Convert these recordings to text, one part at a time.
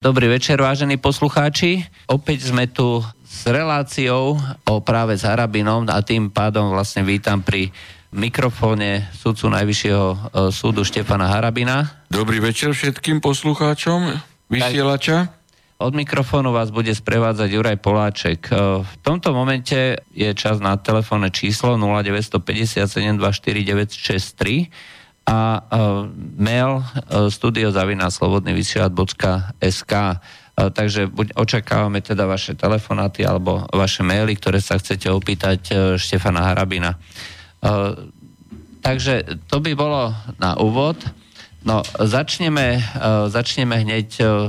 Dobrý večer, vážení poslucháči. Opäť sme tu s reláciou o práve s Harabinom a tým pádom vlastne vítam pri mikrofóne sudcu Najvyššieho e, súdu Štefana Harabina. Dobrý večer všetkým poslucháčom vysielača. Od mikrofónu vás bude sprevádzať Juraj Poláček. E, v tomto momente je čas na telefónne číslo 0957 24963 a uh, mail uh, studiozavináslobodnyvysielač.sk uh, takže buď očakávame teda vaše telefonáty alebo vaše maily, ktoré sa chcete opýtať uh, Štefana Harabina. Uh, takže to by bolo na úvod. No, začneme, uh, začneme hneď uh,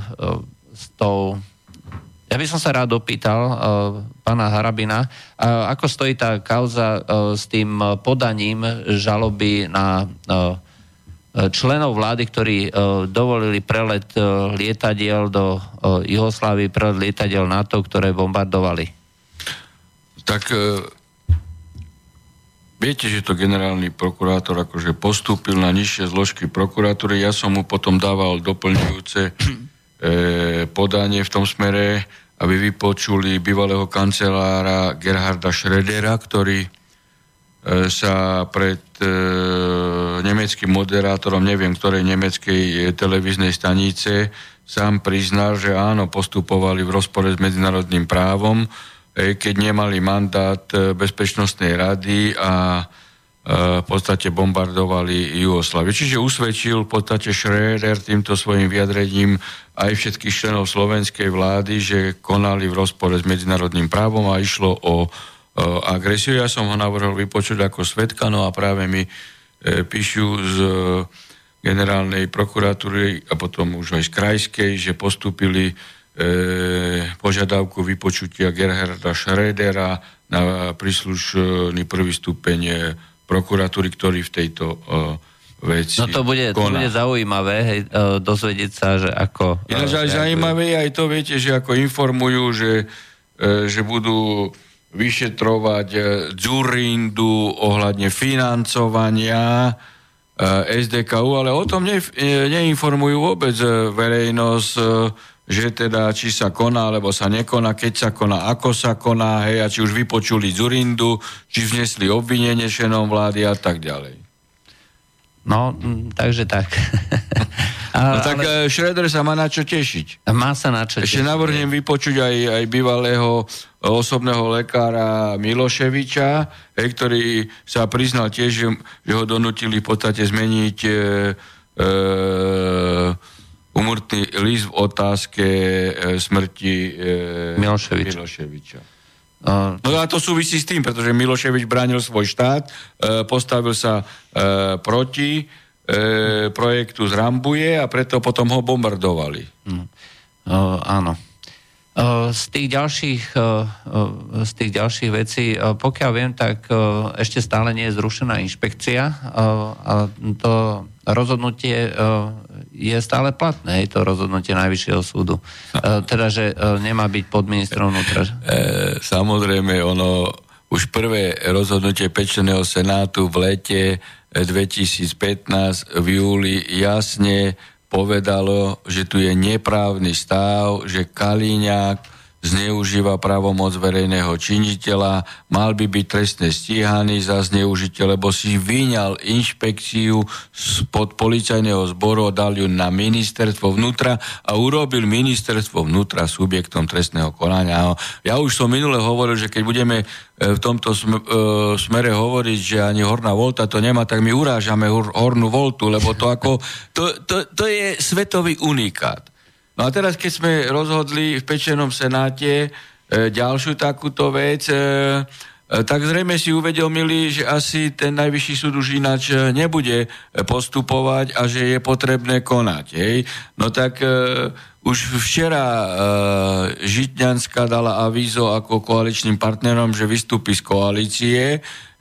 s tou ja by som sa rád opýtal uh, pána Harabina, uh, ako stojí tá kauza uh, s tým podaním žaloby na uh, členov vlády, ktorí uh, dovolili prelet uh, lietadiel do uh, Juhoslávy, prelet lietadiel NATO, ktoré bombardovali? Tak viete, že to generálny prokurátor akože postúpil na nižšie zložky prokuratúry. Ja som mu potom dával doplňujúce podanie v tom smere, aby vypočuli bývalého kancelára Gerharda Schrödera, ktorý e, sa pred e, nemeckým moderátorom, neviem ktorej nemeckej televíznej stanice, sám priznal, že áno, postupovali v rozpore s medzinárodným právom, e, keď nemali mandát Bezpečnostnej rady a v podstate bombardovali Jugoslaviu. Čiže usvedčil v podstate Schröder týmto svojim vyjadrením aj všetkých členov slovenskej vlády, že konali v rozpore s medzinárodným právom a išlo o agresiu. Ja som ho navrhol vypočuť ako svetka, no a práve mi e, píšu z generálnej prokuratúry a potom už aj z krajskej, že postúpili e, požiadavku vypočutia Gerharda Schrödera na príslušný prvý stupeň prokuratúry, ktorý v tejto uh, veci No to bude, to bude zaujímavé, hej, uh, dozvedieť sa, že ako... Uh, Ináč aj zaujímavé je aj to, viete, že ako informujú, že, že budú vyšetrovať Dzurindu ohľadne financovania SDKU, ale o tom ne, neinformujú vôbec verejnosť že teda či sa koná, alebo sa nekoná, keď sa koná, ako sa koná, hej, a či už vypočuli Zurindu, či vznesli obvinenie šenom vlády a tak ďalej. No, takže tak. no tak ale... E, Schroeder sa má na čo tešiť. Má sa na čo Ešte tešiť. navrhnem vypočuť aj, aj bývalého osobného lekára Miloševiča, hej, ktorý sa priznal tiež, že, že ho donutili v podstate zmeniť e, e, umrtný list v otázke e, smrti e, Miloševiča. Miloševiča. Uh, no a to súvisí s tým, pretože Miloševič bránil svoj štát, e, postavil sa e, proti e, projektu z Rambuje a preto potom ho bombardovali. Uh, áno. Z tých ďalších, z tých ďalších vecí, pokiaľ viem, tak ešte stále nie je zrušená inšpekcia a to rozhodnutie je stále platné, je to rozhodnutie Najvyššieho súdu. Teda, že nemá byť pod ministrom vnútra. E, samozrejme, ono už prvé rozhodnutie Pečeného senátu v lete 2015 v júli jasne povedalo, že tu je neprávny stav, že Kalíňák zneužíva právomoc verejného činiteľa, mal by byť trestne stíhaný za zneužitie, lebo si vyňal inšpekciu spod policajného zboru, dal ju na ministerstvo vnútra a urobil ministerstvo vnútra subjektom trestného konania. Ja už som minule hovoril, že keď budeme e, v tomto e, smere hovoriť, že ani horná volta to nemá, tak my urážame hornú voltu, lebo to ako, to, to, to je svetový unikát. No a teraz, keď sme rozhodli v Pečenom senáte e, ďalšiu takúto vec, e, e, tak zrejme si uvedomili, že asi ten najvyšší súd už ináč e, nebude postupovať a že je potrebné konať. Hej? No tak e, už včera e, Žitňanská dala avízo ako koaličným partnerom, že vystúpi z koalície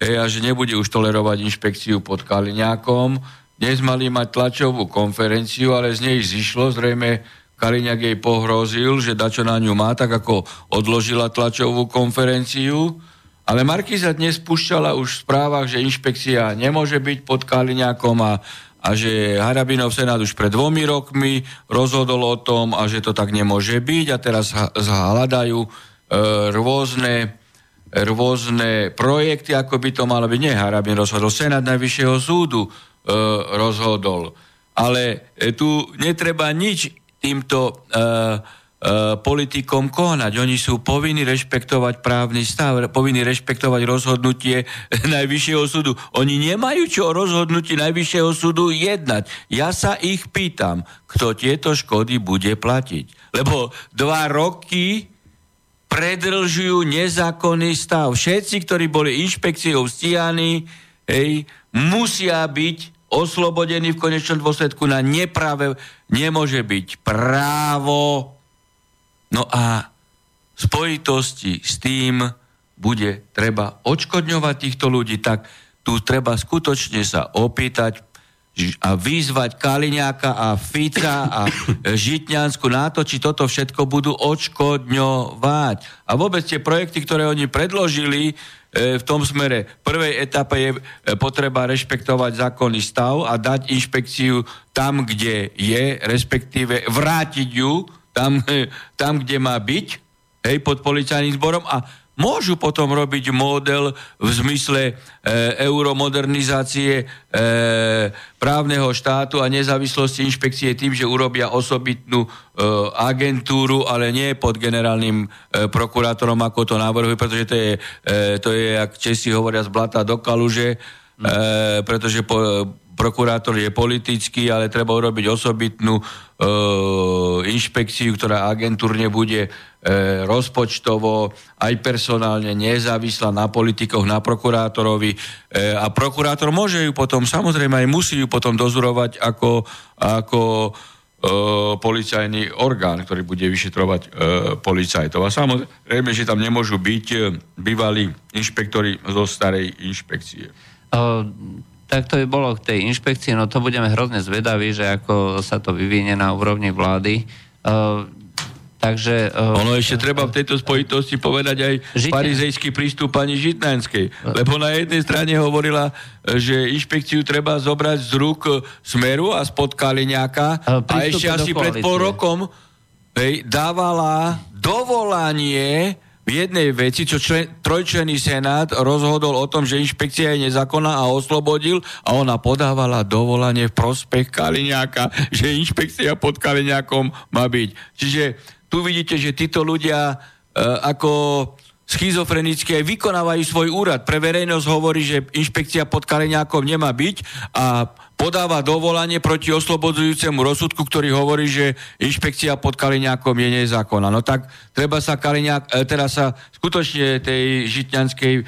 e, a že nebude už tolerovať inšpekciu pod Kaliňákom. Dnes mali mať tlačovú konferenciu, ale z nej zišlo zrejme Kaliňák jej pohrozil, že dačo na ňu má, tak ako odložila tlačovú konferenciu. Ale Markiza dnes púšťala už v správach, že inšpekcia nemôže byť pod Kaliňákom a, a že Harabinov senát už pred dvomi rokmi rozhodol o tom a že to tak nemôže byť a teraz hľadajú e, rôzne, rôzne projekty, ako by to malo byť. Nie, Harabin rozhodol, senát Najvyššieho súdu e, rozhodol. Ale e, tu netreba nič týmto E, politikom konať. Oni sú povinni rešpektovať právny stav, povinni rešpektovať rozhodnutie Najvyššieho súdu. Oni nemajú čo o rozhodnutí Najvyššieho súdu jednať. Ja sa ich pýtam, kto tieto škody bude platiť. Lebo dva roky predlžujú nezákonný stav. Všetci, ktorí boli inšpekciou stíhaní, hej, musia byť oslobodení v konečnom dôsledku na neprave. Nemôže byť právo No a v spojitosti s tým bude treba odškodňovať týchto ľudí, tak tu treba skutočne sa opýtať a vyzvať Kaliňáka a Fica a Žitňansku na to, či toto všetko budú odškodňovať. A vôbec tie projekty, ktoré oni predložili, v tom smere. V prvej etape je e, potreba rešpektovať zákonný stav a dať inšpekciu tam, kde je, respektíve vrátiť ju tam, tam kde má byť, hej, pod policajným zborom a môžu potom robiť model v zmysle e, euromodernizácie e, právneho štátu a nezávislosti inšpekcie tým, že urobia osobitnú e, agentúru, ale nie pod generálnym e, prokurátorom, ako to navrhuje, pretože to je, e, to je jak Česi hovoria, z blata do kaluže, e, pretože po, prokurátor je politický, ale treba urobiť osobitnú e, inšpekciu, ktorá agentúrne bude e, rozpočtovo aj personálne nezávislá na politikoch, na prokurátorovi. E, a prokurátor môže ju potom, samozrejme aj musí ju potom dozurovať ako, ako e, policajný orgán, ktorý bude vyšetrovať e, policajtov. A samozrejme, že tam nemôžu byť e, bývalí inšpektori zo starej inšpekcie. Uh tak to by bolo k tej inšpekcii, no to budeme hrozne zvedaví, že ako sa to vyvinie na úrovni vlády. Uh, takže... Uh, ono ešte treba v tejto spojitosti povedať aj Žitne... parizejský prístup pani Žitnánskej. Lebo na jednej strane hovorila, že inšpekciu treba zobrať z rúk Smeru a spod Kaliňáka uh, a ešte asi pred pol rokom hej, dávala dovolanie v jednej veci, čo člen, trojčlený senát rozhodol o tom, že inšpekcia je nezákonná a oslobodil a ona podávala dovolanie v prospech Kaliňáka, že inšpekcia pod Kaliňákom má byť. Čiže tu vidíte, že títo ľudia e, ako schizofrenické vykonávajú svoj úrad. Pre verejnosť hovorí, že inšpekcia pod Kaliňákom nemá byť a podáva dovolanie proti oslobodzujúcemu rozsudku, ktorý hovorí, že inšpekcia pod Kaliňákom je nezákonná. No tak treba sa Kaliňák, e, teraz sa skutočne tej žitňanskej e,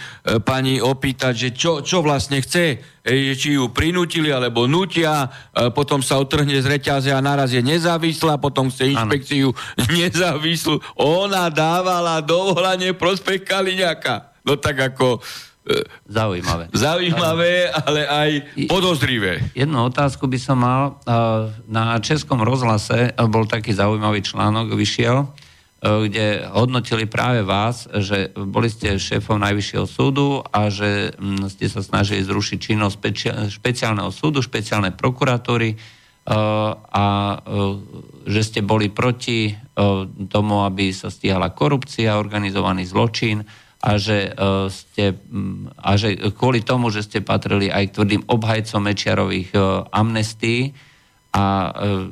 pani opýtať, že čo, čo vlastne chce, e, či ju prinútili alebo nutia, potom sa otrhne z reťaze a naraz je nezávislá, potom chce inšpekciu ano. nezávislú. Ona dávala dovolanie prospech Kaliňáka. No tak ako Zaujímavé. Zaujímavé, ale aj podozrivé. Jednu otázku by som mal. Na Českom rozhlase bol taký zaujímavý článok, vyšiel, kde hodnotili práve vás, že boli ste šéfom Najvyššieho súdu a že ste sa snažili zrušiť činnosť špeciálneho súdu, špeciálnej prokuratúry a že ste boli proti tomu, aby sa stíhala korupcia, organizovaný zločin a že, uh, ste, a že kvôli tomu, že ste patrili aj k tvrdým obhajcom Mečiarových uh, amnestí a uh,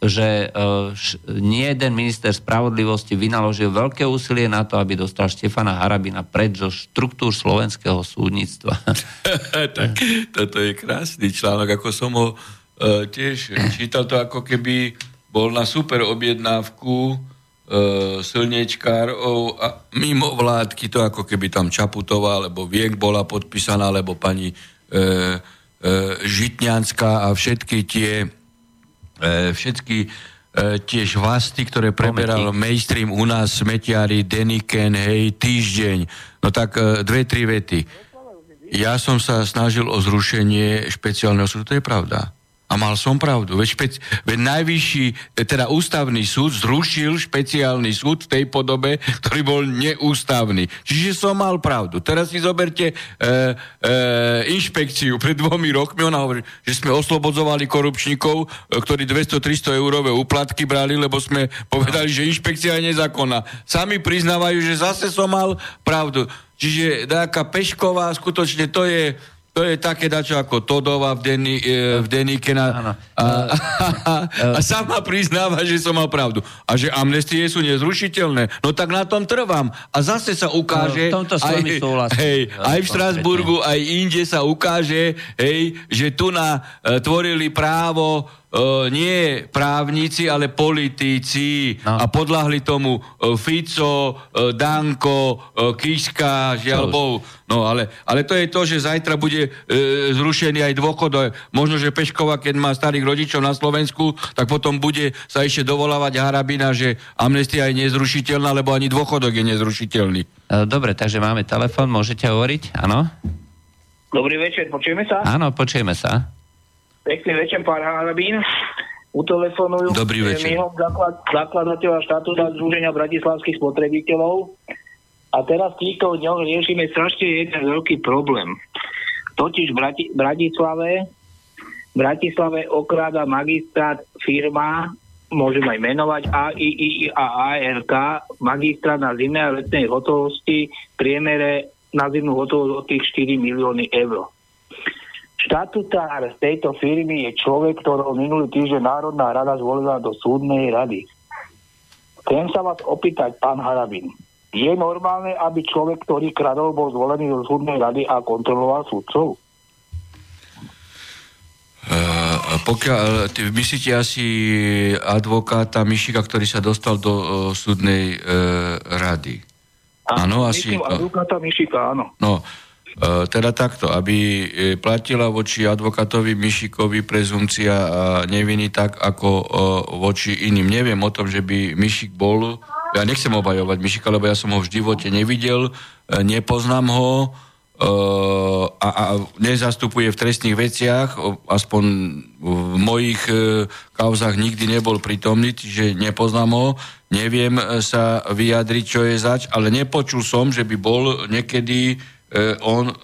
že uh, š, nie jeden minister spravodlivosti vynaložil veľké úsilie na to, aby dostal Štefana Harabina preč zo štruktúr slovenského súdnictva. tak, toto je krásny článok, ako som ho uh, tiež čítal to ako keby bol na super objednávku e, slniečkárov a mimo vládky, to ako keby tam Čaputová, alebo Viek bola podpísaná, alebo pani e, e, Žitňanská a všetky tie e, všetky e, tie žvasty, ktoré preberal mainstream u nás, smetiari, Deniken, hej, týždeň. No tak e, dve, tri vety. Ja som sa snažil o zrušenie špeciálneho súdu, to je pravda. A mal som pravdu. Veď, špec, veď najvyšší, teda ústavný súd zrušil špeciálny súd v tej podobe, ktorý bol neústavný. Čiže som mal pravdu. Teraz si zoberte e, e, inšpekciu pred dvomi rokmi. Ona hovorí, že sme oslobodzovali korupčníkov, e, ktorí 200-300 eurové úplatky brali, lebo sme povedali, že inšpekcia je nezákonná. Sami priznávajú, že zase som mal pravdu. Čiže nejaká Pešková, skutočne to je to je také dačo ako Todova v, denní, e, v denníke na, a, a, a, sama priznáva, že som mal pravdu. A že amnestie sú nezrušiteľné. No tak na tom trvám. A zase sa ukáže... No, aj, hej, aj v Štrasburgu, aj inde sa ukáže, hej, že tu na e, tvorili právo Uh, nie právnici, ale politici no. a podľahli tomu uh, Fico, uh, Danko, uh, Kiška, žiaľ Bohu. No ale, ale to je to, že zajtra bude zrušený aj dôchodok. Možno, že Peškova, keď má starých rodičov na Slovensku, tak potom bude sa ešte dovolávať Harabina, že amnestia je nezrušiteľná, lebo ani dôchodok je nezrušiteľný. Dobre, takže máme telefon, môžete hovoriť, áno? Dobrý večer, počujeme sa? Áno, počujeme sa. Pekný večer, pán Harabín. Utelefonujú Dobrý večer. Zaklad, zakladateľa štatúta Združenia bratislavských spotrebiteľov. A teraz v týchto dňoch riešime strašne jeden veľký problém. Totiž v Brati- Bratislave Bratislave okráda magistrát firma, môžem aj menovať AII a ARK, magistrát na zimnej a letnej hotovosti, priemere na zimnú hotovosť od tých 4 milióny eur. Štatutár tejto firmy je človek, ktorého minulý týždeň Národná rada zvolila do súdnej rady. Chcem sa vás opýtať, pán Harabin, je normálne, aby človek, ktorý kradol, bol zvolený do súdnej rady a kontroloval súdcov? Uh, pokiaľ, ty myslíte asi advokáta Mišika, ktorý sa dostal do uh, súdnej uh, rady. Áno, asi... advokáta Mišika, áno. No, teda takto, aby e, platila voči advokátovi Mišikovi prezumcia neviny tak, ako e, voči iným. Neviem o tom, že by Mišik bol, ja nechcem obajovať Mišika, lebo ja som ho v živote nevidel, nepoznám ho a, a nezastupuje v trestných veciach, aspoň v mojich kauzach nikdy nebol prítomný, čiže nepoznám ho, neviem sa vyjadriť, čo je zač, ale nepočul som, že by bol niekedy E, on e,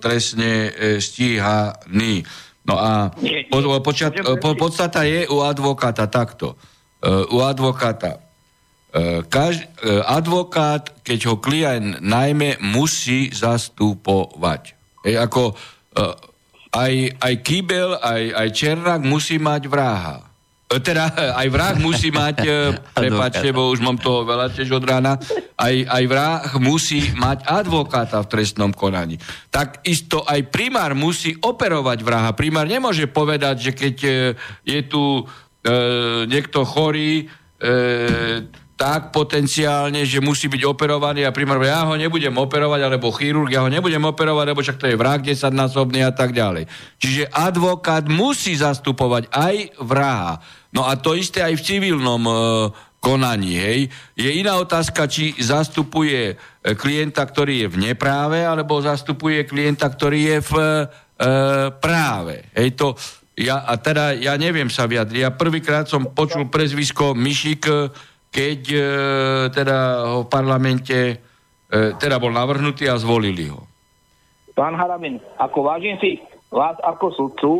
trestne e, stíhaný. No a po, počat, po, podstata je u advokáta takto. U advokáta. Kaž, advokát, keď ho klient najmä, musí zastupovať. E, ako aj, aj Kýbel, aj, aj Černák musí mať vráha. E, teda e, aj vrah musí mať, e, prepáčte, bo už mám toho veľa tiež od rána, aj, aj vrah musí mať advokáta v trestnom konaní. Tak isto aj primár musí operovať vraha. Primár nemôže povedať, že keď je tu e, niekto chorý, e, tak potenciálne, že musí byť operovaný a primár, ja ho nebudem operovať, alebo chirurg, ja ho nebudem operovať, lebo však to je vrah 10 násobný a tak ďalej. Čiže advokát musí zastupovať aj vraha. No a to isté aj v civilnom e, konaní. Hej. Je iná otázka, či zastupuje e, klienta, ktorý je v nepráve, alebo zastupuje klienta, ktorý je v e, práve. Hej, to, ja, a teda ja neviem sa vyjadriť. Ja prvýkrát som počul prezvisko Mišik, keď e, teda ho v parlamente e, teda bol navrhnutý a zvolili ho. Pán Harabin, ako vážim si vás ako sudcu,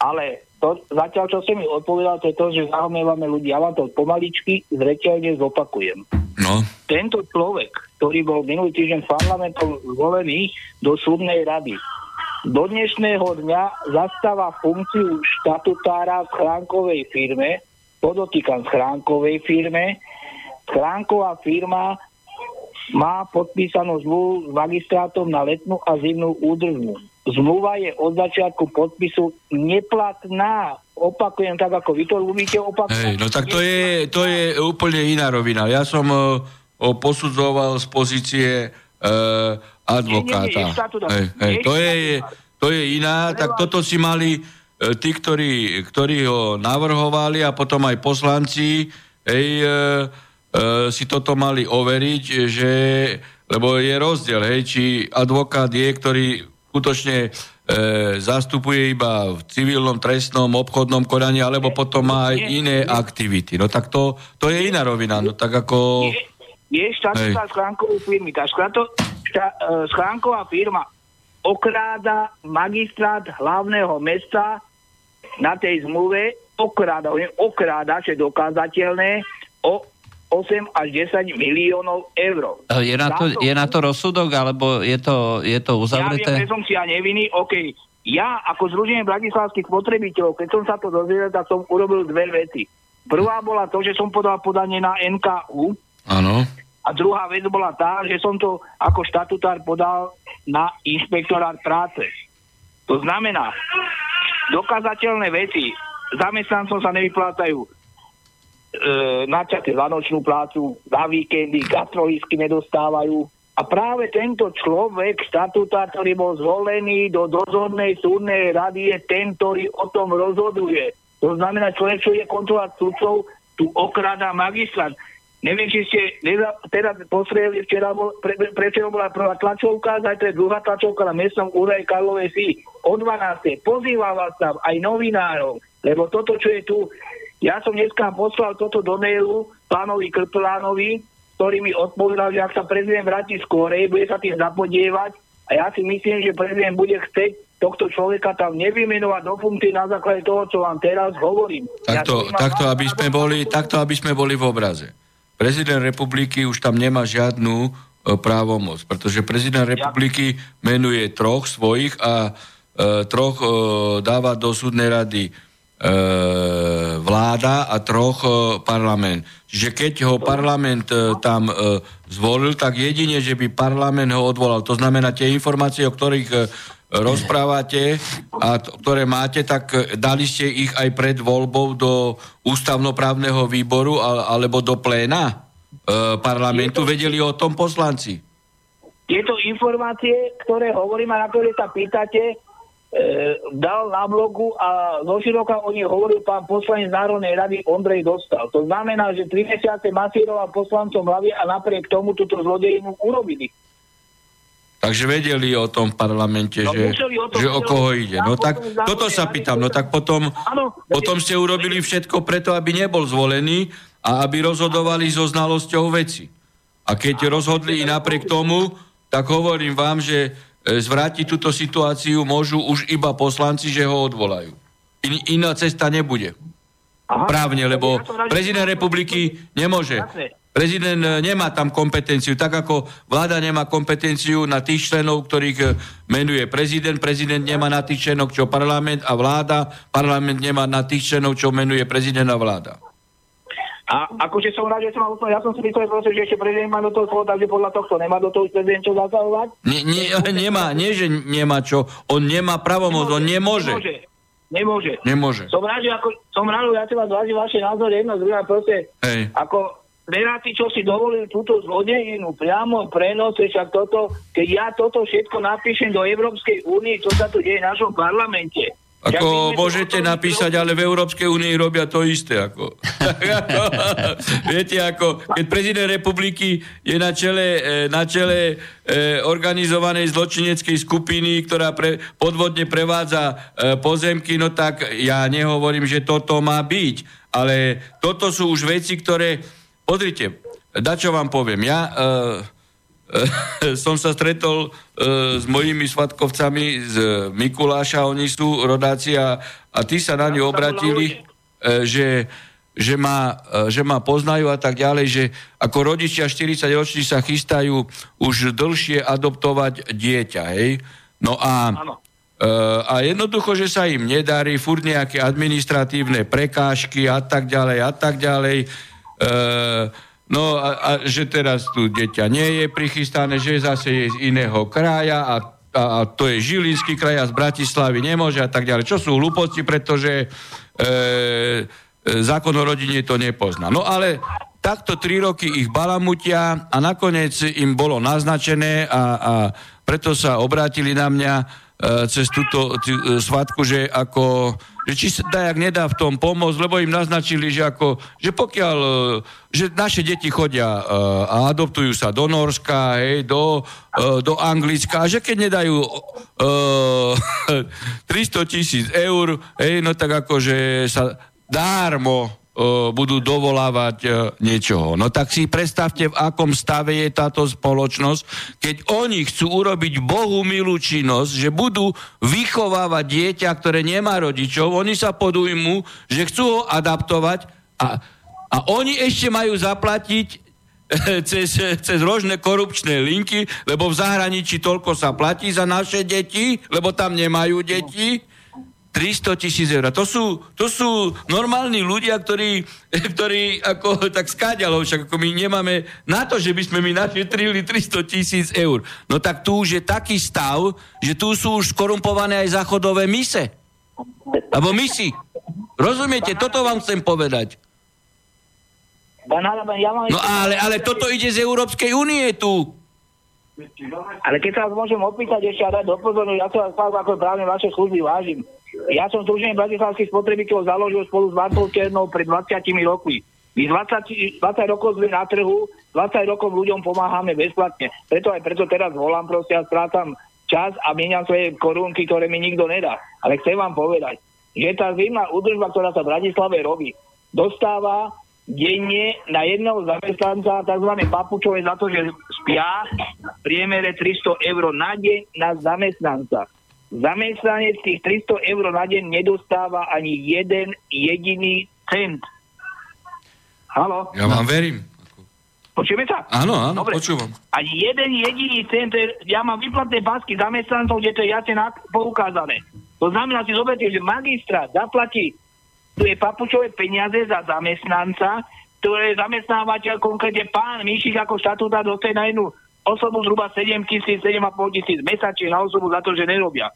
ale to, zatiaľ, čo ste mi odpovedal, to je to, že zahomievame ľudí. Ja vám to pomaličky zreteľne zopakujem. No. Tento človek, ktorý bol minulý týždeň parlamentom zvolený do súdnej rady, do dnešného dňa zastáva funkciu štatutára v chránkovej firme, podotýkam chránkovej firme. Chránková firma má podpísanú zmluvu s magistrátom na letnú a zimnú údržbu zmluva je od začiatku podpisu neplatná. Opakujem tak, ako vy to ľubíte opakovať. Hej, no tak to je, to je úplne iná rovina. Ja som uh, posudzoval z pozície uh, advokáta. Nie, nie, nie, hej, hej, to, je, to je iná, tak toto si mali tí, ktorí, ktorí ho navrhovali a potom aj poslanci hej, uh, uh, si toto mali overiť, že lebo je rozdiel, hej, či advokát je, ktorý skutočne e, zastupuje iba v civilnom, trestnom, obchodnom konaní, alebo potom má aj iné aktivity. No tak to, to je iná rovina. No tak ako... Je, je štatutár schránkovej firmy. Tá škrato, šta, uh, schránková firma okráda magistrát hlavného mesta na tej zmluve, okráda, okráda, čo je dokázateľné, o 8 až 10 miliónov eur. Je na to, je na to rozsudok, alebo je to, je to uzavreté? Ja viem, ja nevinný, OK. Ja ako Združenie bratislavských spotrebiteľov, keď som sa to dozvedel, tak som urobil dve veci. Prvá bola to, že som podal podanie na NKU. Áno. A druhá vec bola tá, že som to ako štatutár podal na inšpektorát práce. To znamená, dokázateľné veci zamestnancom sa nevyplácajú e, načate za nočnú plácu, za víkendy, gastrolisky nedostávajú. A práve tento človek, štatutár, ktorý bol zvolený do dozornej súdnej rady, je ten, ktorý o tom rozhoduje. To znamená, človek, čo je kontrolovať sudcov, tu okrada magistrát. Neviem, či ste teraz postreli, včera bol, pre, pre, bola prvá tlačovka, zajtra je druhá tlačovka na miestnom úrade Karlovej si o 12. Pozývam vás tam aj novinárov, lebo toto, čo je tu, ja som dneska poslal toto do mailu pánovi Krplánovi, ktorý mi odpovedal, že ak sa prezident vráti skorej, bude sa tým zapodievať a ja si myslím, že prezident bude chcieť tohto človeka tam nevymenovať do funkcie na základe toho, čo vám teraz hovorím. Takto, ja takto, aby sme boli, takto, aby sme boli v obraze. Prezident republiky už tam nemá žiadnu e, právomoc, pretože prezident republiky menuje troch svojich a troch e, dáva do súdnej rady E, vláda a troch e, parlament. Čiže keď ho parlament e, tam zvolil, tak jedine, že by parlament ho odvolal. To znamená, tie informácie, o ktorých rozprávate a ktoré máte, tak dali ste ich aj pred voľbou do ústavnoprávneho výboru alebo do pléna parlamentu. Vedeli o tom poslanci? Tieto informácie, ktoré hovorím a na ktoré sa pýtate, e, dal na blogu a zo široka o nich hovoril pán poslanec Národnej rady Ondrej Dostal. To znamená, že tri mesiace masíroval poslancom hlavy a napriek tomu túto zlodejinu urobili. Takže vedeli o tom v parlamente, no, že, o, tom, že o koho ide. No tak toto sa pýtam, no tak potom, ano, potom ste urobili všetko preto, aby nebol zvolený a aby rozhodovali so znalosťou veci. A keď rozhodli i napriek tomu, tak hovorím vám, že E, zvrátiť túto situáciu môžu už iba poslanci, že ho odvolajú. In, iná cesta nebude. Aha. Právne, lebo prezident republiky nemôže. Prezident e, nemá tam kompetenciu, tak ako vláda nemá kompetenciu na tých členov, ktorých e, menuje prezident, prezident nemá na tých členov, čo parlament a vláda, parlament nemá na tých členov, čo menuje prezident a vláda. A akože som rád, že som mal ja som si myslel, že ešte prezident má do toho slovo, takže podľa tohto nemá do toho prezident čo zasahovať? Nie, nie, nemá, nie, že nemá čo, on nemá pravomoc, on nemôže. Nemôže. Nemôže. Nemôže. Som rád, že ako, som rád, ja vás vážim vaše názory, jedno z druhého proste, Hej. ako Veráci, čo si dovolil túto zlodejinu priamo prenose, však toto, keď ja toto všetko napíšem do Európskej únie, čo sa tu deje v našom parlamente, ako môžete napísať, ale v Európskej únii robia to isté. Ako. Viete, ako keď prezident republiky je na čele, e, na čele e, organizovanej zločineckej skupiny, ktorá pre, podvodne prevádza e, pozemky, no tak ja nehovorím, že toto má byť. Ale toto sú už veci, ktoré... Pozrite, da čo vám poviem. Ja... E, som sa stretol uh, s mojimi svatkovcami z Mikuláša, oni sú rodáci a, a tí sa na ňu obratili, uh, že, že, ma, že ma poznajú a tak ďalej, že ako rodičia 40 roční sa chystajú už dlhšie adoptovať dieťa, hej? No a, uh, a jednoducho, že sa im nedarí, furt nejaké administratívne prekážky a tak ďalej a tak ďalej. Uh, No a, a že teraz tu dieťa nie je prichystané, že zase je z iného kraja a, a, a to je Žilinský kraj a z Bratislavy nemôže a tak ďalej. Čo sú hlúposti, pretože e, e, zákon o rodine to nepozná. No ale takto tri roky ich balamutia a nakoniec im bolo naznačené a, a preto sa obrátili na mňa cez túto uh, svatku, že ako že či sa dá, jak nedá v tom pomôcť, lebo im naznačili, že, ako, že pokiaľ, že naše deti chodia a adoptujú sa do Norska, hej, do, do Anglicka, a že keď nedajú uh, 300 tisíc eur, hej, no tak akože sa dármo budú dovolávať e, niečoho. No tak si predstavte, v akom stave je táto spoločnosť, keď oni chcú urobiť Bohu milú činnosť, že budú vychovávať dieťa, ktoré nemá rodičov, oni sa podujmú, že chcú ho adaptovať a, a oni ešte majú zaplatiť e, cez, cez rožné korupčné linky, lebo v zahraničí toľko sa platí za naše deti, lebo tam nemajú deti 300 tisíc eur. To sú, to sú normálni ľudia, ktorí, ktorí ako tak skáďalo, však ako my nemáme na to, že by sme mi našetrili 300 tisíc eur. No tak tu už je taký stav, že tu sú už skorumpované aj záchodové mise. Alebo misi. Rozumiete? Toto vám chcem povedať. No ale, ale toto ide z Európskej únie tu. Ale keď sa vás môžem opýtať ešte a dať do ja sa vás ako právne vaše služby vážim. Ja som Združenie bratislavských spotrebiteľov založil spolu s Černou pred 20 rokmi. My 20, 20 rokov sme na trhu, 20 rokov ľuďom pomáhame bezplatne. Preto aj preto teraz volám proste a strátam čas a mieniam svoje korunky, ktoré mi nikto nedá. Ale chcem vám povedať, že tá zimná údržba, ktorá sa v Bratislave robí, dostáva denne na jedného zamestnanca tzv. papučové za to, že spia v priemere 300 eur na deň na zamestnanca. Zamestnanec tých 300 eur na deň nedostáva ani jeden jediný cent. Halo? Ja vám verím. Počujeme sa? Áno, áno, Dobre. počúvam. Ani jeden jediný cent, ja mám vyplatné pásky zamestnancov, kde to je jasne poukázané. To znamená, si zoberte, že magistrát zaplatí tu je papučové peniaze za zamestnanca, ktoré zamestnávateľ, konkrétne pán Míšik ako štatúta dostane na jednu osobu zhruba 7 tisíc, 7,5 tisíc mesačne na osobu za to, že nerobia.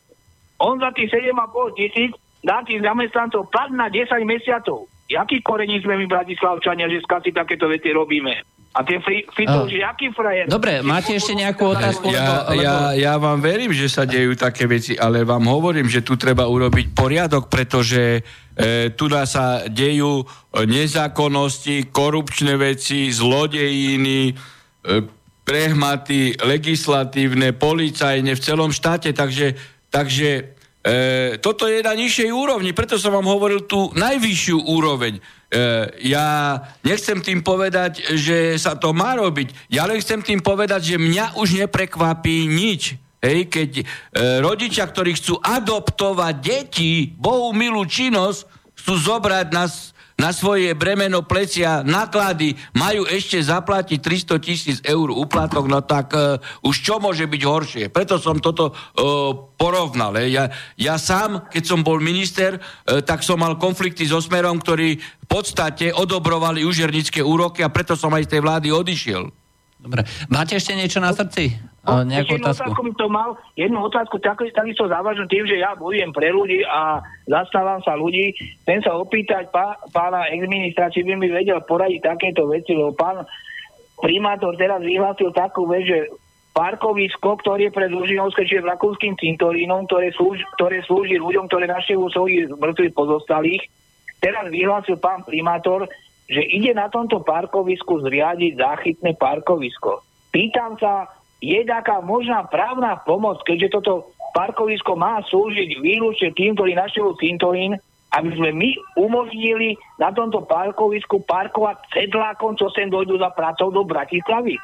On za tých 7,5 tisíc dá tých zamestnancov plat na 10 mesiacov. Jaký korení sme my Bratislavčania, že skasi takéto vety robíme? A ten Fico, že aký frajer? Dobre, máte ešte nejakú otázku? Ja, lebo, ja, ja vám verím, že sa dejú také veci, ale vám hovorím, že tu treba urobiť poriadok, pretože e, tu sa dejú nezákonnosti, korupčné veci, zlodejiny, e, prehmaty legislatívne, policajne v celom štáte, takže, takže e, toto je na nižšej úrovni, preto som vám hovoril tú najvyššiu úroveň. E, ja nechcem tým povedať, že sa to má robiť, ja len chcem tým povedať, že mňa už neprekvapí nič. Hej, keď e, rodičia, ktorí chcú adoptovať deti, Bohu milú činnosť, chcú zobrať nás na svoje bremeno plecia náklady majú ešte zaplatiť 300 tisíc eur úplatok, no tak uh, už čo môže byť horšie? Preto som toto uh, porovnal. Ja, ja sám, keď som bol minister, uh, tak som mal konflikty so Smerom, ktorí v podstate odobrovali užernické úroky a preto som aj z tej vlády odišiel. Dobre. Máte ešte niečo na srdci? No, nejakú jednu otázku. otázku by to mal, jednu otázku takisto závažnú tým, že ja bojujem pre ľudí a zastávam sa ľudí. Chcem sa opýtať pá, pána exministra, či by mi vedel poradiť takéto veci, lebo pán primátor teraz vyhlásil takú vec, že parkovisko, ktoré je pred Lužinovské, čiže rakúskym cintorínom, ktoré, slúži, ktoré slúži ľuďom, ktoré naštevujú svojich mŕtvych pozostalých. Teraz vyhlásil pán primátor, že ide na tomto parkovisku zriadiť záchytné parkovisko. Pýtam sa, je taká možná právna pomoc, keďže toto parkovisko má slúžiť výlučne tým, ktorí naštevujú cintorín, aby sme my umožnili na tomto parkovisku parkovať sedlákom, čo sem dojdú za pracou do Bratislavy.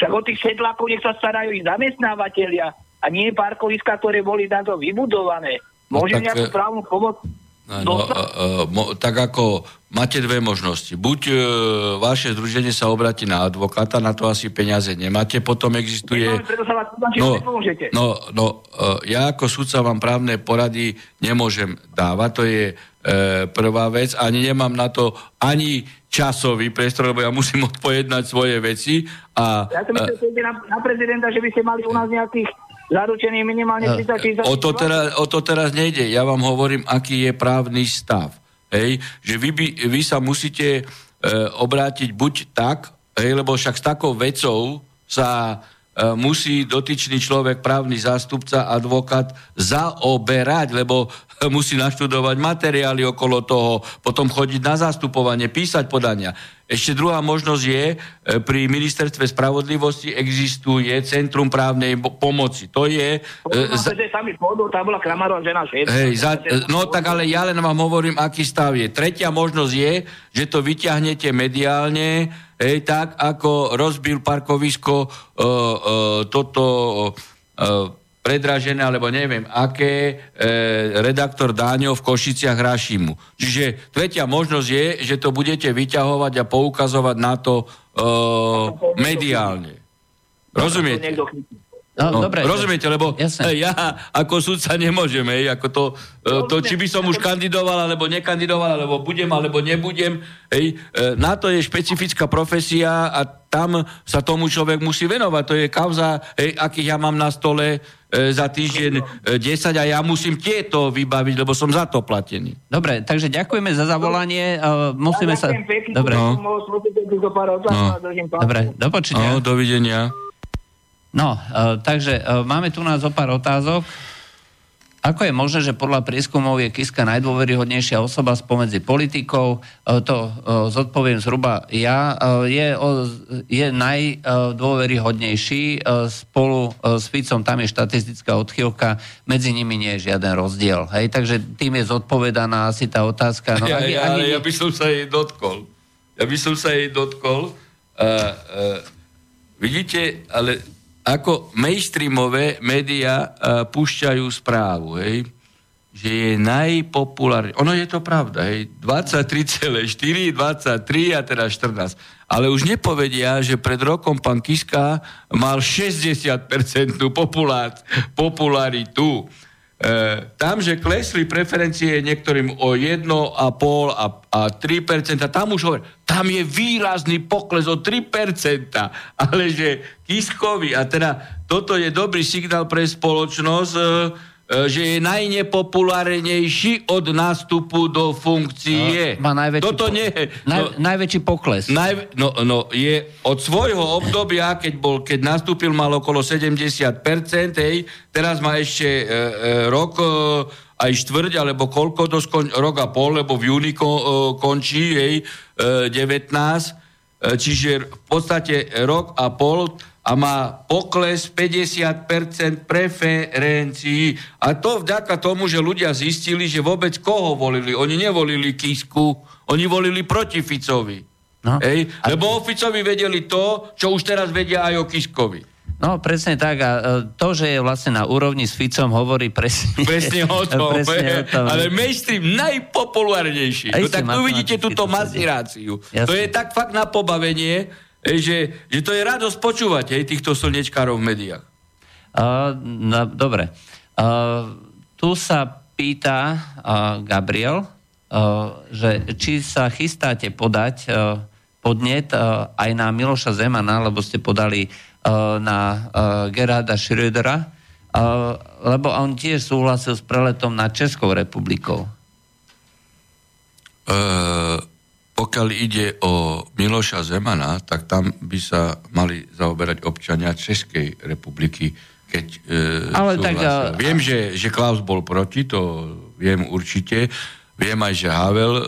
Však o tých sedlákov nech sa starajú i zamestnávateľia a nie parkoviska, ktoré boli na to vybudované. Môže no, nejakú právnu pomoc No, uh, mo, tak ako máte dve možnosti. Buď uh, vaše združenie sa obratí na advokáta, na to asi peniaze nemáte, potom existuje... No, no, no uh, ja ako sudca vám právne porady nemôžem dávať, to je uh, prvá vec, ani nemám na to ani časový priestor, lebo ja musím odpojednať svoje veci. A, ja som myslel, uh, na, na prezidenta, že by ste mali u nás nejakých zaručený minimálne 30 tisíc. O to, teraz, o to teraz nejde. Ja vám hovorím, aký je právny stav. Hej? Že vy, by, vy sa musíte e, obrátiť buď tak, hej, lebo však s takou vecou sa musí dotyčný človek, právny zástupca, advokát zaoberať, lebo musí naštudovať materiály okolo toho, potom chodiť na zastupovanie, písať podania. Ešte druhá možnosť je, e, pri ministerstve spravodlivosti existuje Centrum právnej pomoci. To je... Za... Hej, za, no tak ale ja len vám hovorím, aký stav je. Tretia možnosť je, že to vyťahnete mediálne, hej, tak ako rozbil parkovisko uh, uh, toto uh, predražené, alebo neviem aké, e, redaktor Dáňo v Košiciach Rašimu. Čiže tretia možnosť je, že to budete vyťahovať a poukazovať na to e, mediálne. Rozumiete? No, no, dobre, rozumiete, lebo jasne. ja ako sudca nemôžem, hej, ako to, no, to, či by som už kandidoval, alebo nekandidoval, alebo budem, alebo nebudem, hej, e, na to je špecifická profesia a tam sa tomu človek musí venovať. To je kauza, hej, akých ja mám na stole e, za týždeň e, 10 a ja musím tieto vybaviť, lebo som za to platený. Dobre, takže ďakujeme za zavolanie. Uh, musíme ja sa... Dobre. No. No. Dobre, do počutia. No, dovidenia. No, takže máme tu nás zo pár otázok. Ako je možné, že podľa prieskumov je Kiska najdôveryhodnejšia osoba spomedzi politikov? Uh, to uh, zodpoviem zhruba ja. Uh, je, je najdôveryhodnejší spolu s Ficom, tam je štatistická odchýlka, medzi nimi nie je žiaden rozdiel. Hej? Takže tým je zodpovedaná asi tá otázka. No, ja, ja, ani... ja by som sa jej dotkol. Ja by som sa jej dotkol. Uh, uh, vidíte, ale ako mainstreamové médiá uh, púšťajú správu, hej, že je najpopulárne. Ono je to pravda, hej, 23,4, 23 a teda 14. Ale už nepovedia, že pred rokom pán Kiska mal 60% popularitu. E, tam, že klesli preferencie niektorým o 1,5 a, a 3%, tam už hovorí, tam je výrazný pokles o 3%, ale že Kiskovi, a teda toto je dobrý signál pre spoločnosť, e, že je najnepopulárnejší od nástupu do funkcie. No, má najväčší Toto nie je... Naj, no, najväčší pokles. Naj, no, no, je od svojho obdobia, keď, bol, keď nastúpil, mal okolo 70%, hej, teraz má ešte e, e, rok e, aj štvrť, alebo koľko, to skon, rok a pol, lebo v júni ko, e, končí, hej, e, 19, e, čiže v podstate rok a pol a má pokles 50% preferencií. A to vďaka tomu, že ľudia zistili, že vôbec koho volili. Oni nevolili Kisku, oni volili proti Ficovi. No. Ej? Lebo o Ficovi vedeli to, čo už teraz vedia aj o Kiskovi. No, presne tak. A e, to, že je vlastne na úrovni s Ficom, hovorí presne, presne o tom. presne o tom. Ale mainstream najpopulárnejší. No tak tu vidíte túto masíráciu. To je tak fakt na pobavenie, Hej, že, že to je radosť počúvať hej, týchto slnečkárov v médiách. Uh, no, dobre. Uh, tu sa pýta uh, Gabriel, uh, že či sa chystáte podať uh, podnet uh, aj na Miloša Zemana, lebo ste podali uh, na uh, Gerarda Schrödera, uh, lebo on tiež súhlasil s preletom nad Českou republikou. Uh, pokiaľ ide o Miloša Zemana, tak tam by sa mali zaoberať občania Českej republiky, keď e, Ale tak, a... Viem, že, že Klaus bol proti, to viem určite. Viem aj, že Havel e,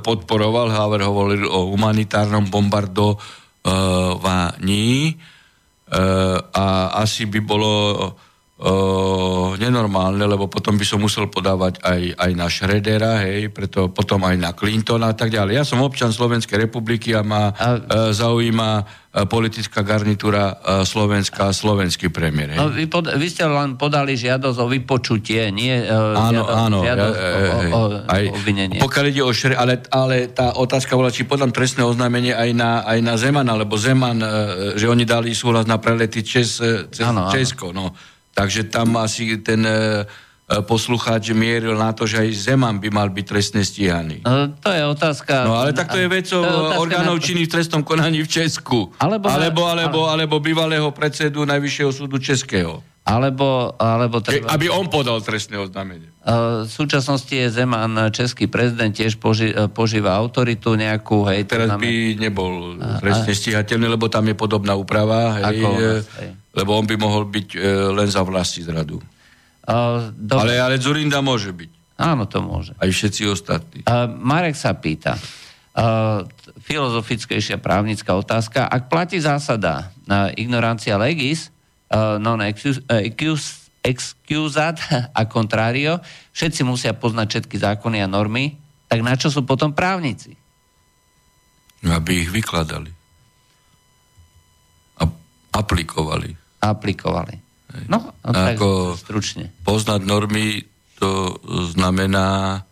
podporoval, Havel hovoril o humanitárnom bombardovaní e, a asi by bolo nenormálne, lebo potom by som musel podávať aj, aj na Šredera, hej, preto potom aj na Clintona a tak ďalej. Ja som občan Slovenskej republiky a ma a... uh, zaujíma uh, politická garnitúra uh, Slovenska a slovenský premiér. Hej. No, vy, pod, vy ste len podali žiadosť o vypočutie, nie uh, áno, žiadosť, áno, žiadosť ja, o, o, o aj, obvinenie. Pokiaľ ide o šre, ale, ale tá otázka bola, či podám trestné oznámenie aj na, aj na Zemana, lebo Zeman, uh, že oni dali súhlas na prelety Čes, cez áno, Česko. Áno. No. Takže tam asi ten e, e, poslucháč mieril na to, že aj Zeman by mal byť trestne stíhaný. No, to je otázka... No ale tak to je vecou orgánov na... činných v trestnom konaní v Česku. Alebo, alebo, alebo, ale... alebo bývalého predsedu Najvyššieho súdu Českého. alebo, alebo treba... Aby on podal trestné oznámenie. V súčasnosti je Zeman, český prezident, tiež poži, požíva autoritu nejakú. Hej, Teraz by nebol trestne stíhateľný, lebo tam je podobná úprava. Hej, ako hej. Lebo on by mohol byť e, len za vlasti zradu. Uh, ale, ale Zurinda môže byť. Áno, to môže. Aj všetci ostatní. Uh, Marek sa pýta, uh, filozofickejšia právnická otázka, ak platí zásada uh, ignorancia legis, uh, non excusat a contrario, všetci musia poznať všetky zákony a normy, tak na čo sú potom právnici? Aby ich vykladali. A aplikovali. Aplikovali. No, no tak ako stručne. Poznať normy to znamená,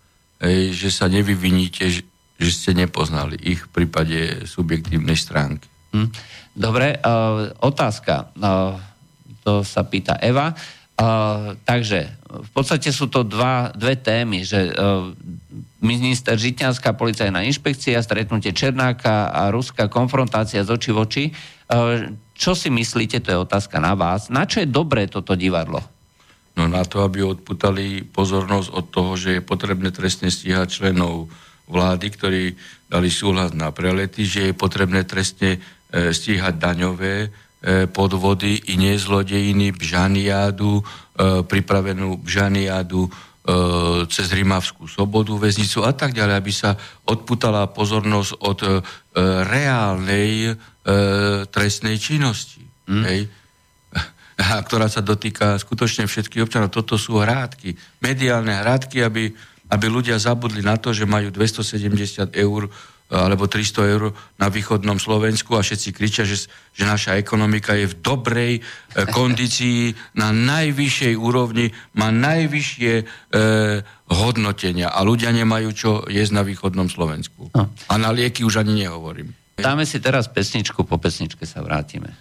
že sa nevyviníte, že ste nepoznali ich v prípade subjektívnej stránky. Hm. Dobre, uh, otázka. Uh, to sa pýta Eva. Uh, takže v podstate sú to dva, dve témy, že uh, minister Žitňanská policajná inšpekcia, stretnutie Černáka a ruská konfrontácia z oči v oči. Uh, čo si myslíte, to je otázka na vás. Na čo je dobré toto divadlo? No na to, aby odputali pozornosť od toho, že je potrebné trestne stíhať členov vlády, ktorí dali súhlas na prelety, že je potrebné trestne e, stíhať daňové E, podvody, iné zlodejiny, bžaniádu, e, pripravenú bžaniádu e, cez Rimavskú sobodu, väznicu a tak ďalej, aby sa odputala pozornosť od reálnej trestnej činnosti. Hmm. Hej? A ktorá sa dotýka skutočne všetkých občanov. Toto sú hrádky, mediálne hrádky, aby, aby ľudia zabudli na to, že majú 270 eur alebo 300 eur na východnom Slovensku a všetci kričia, že, že naša ekonomika je v dobrej e, kondícii, na najvyššej úrovni, má najvyššie e, hodnotenia a ľudia nemajú čo jesť na východnom Slovensku. No. A na lieky už ani nehovorím. Dáme si teraz pesničku, po pesničke sa vrátime.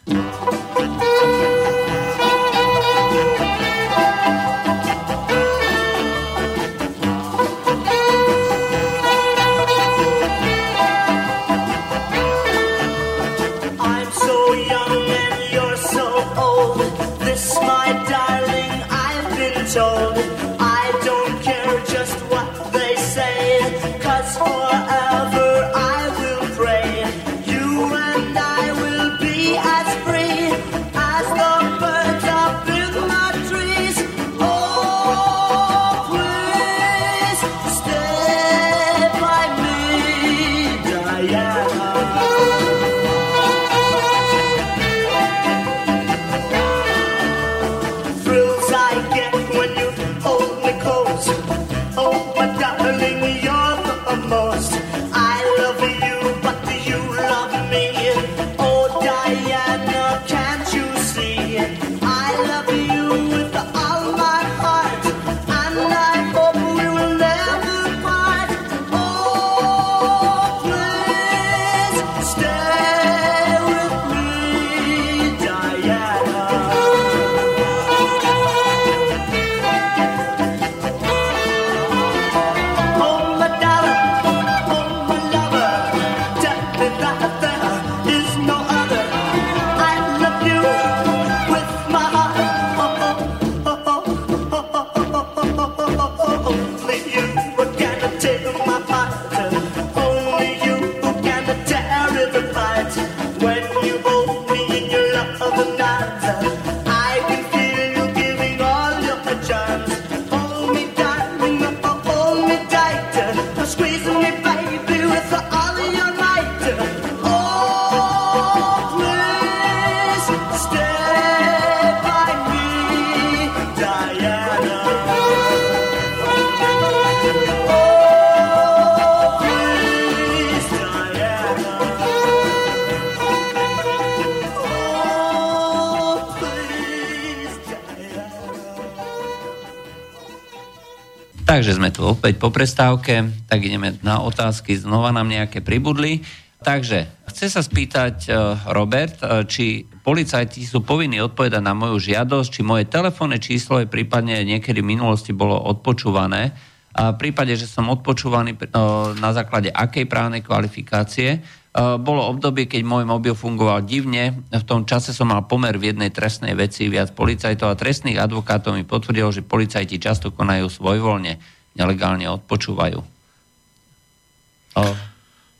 Takže sme tu opäť po prestávke, tak ideme na otázky, znova nám nejaké pribudli. Takže, chce sa spýtať uh, Robert, uh, či policajti sú povinní odpovedať na moju žiadosť, či moje telefónne číslo je prípadne niekedy v minulosti bolo odpočúvané. A v prípade, že som odpočúvaný uh, na základe akej právnej kvalifikácie, bolo obdobie, keď môj mobil fungoval divne. V tom čase som mal pomer v jednej trestnej veci viac policajtov a trestných advokátov mi potvrdilo, že policajti často konajú svojvoľne, nelegálne odpočúvajú.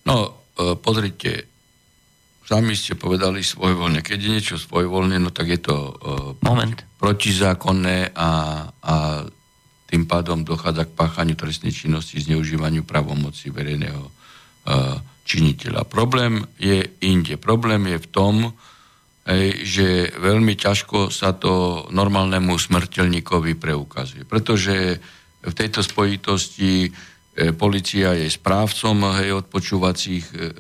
No, e, pozrite, sami ste povedali svojvoľne. Keď je niečo svojvoľne, no tak je to Moment. protizákonné a, a tým pádom dochádza k páchaniu trestnej činnosti, zneužívaniu pravomoci verejného uh, činiteľa. Problém je inde. Problém je v tom, že veľmi ťažko sa to normálnemu smrteľníkovi preukazuje. Pretože v tejto spojitosti E, policia je správcom hej, odpočúvacích, e, e,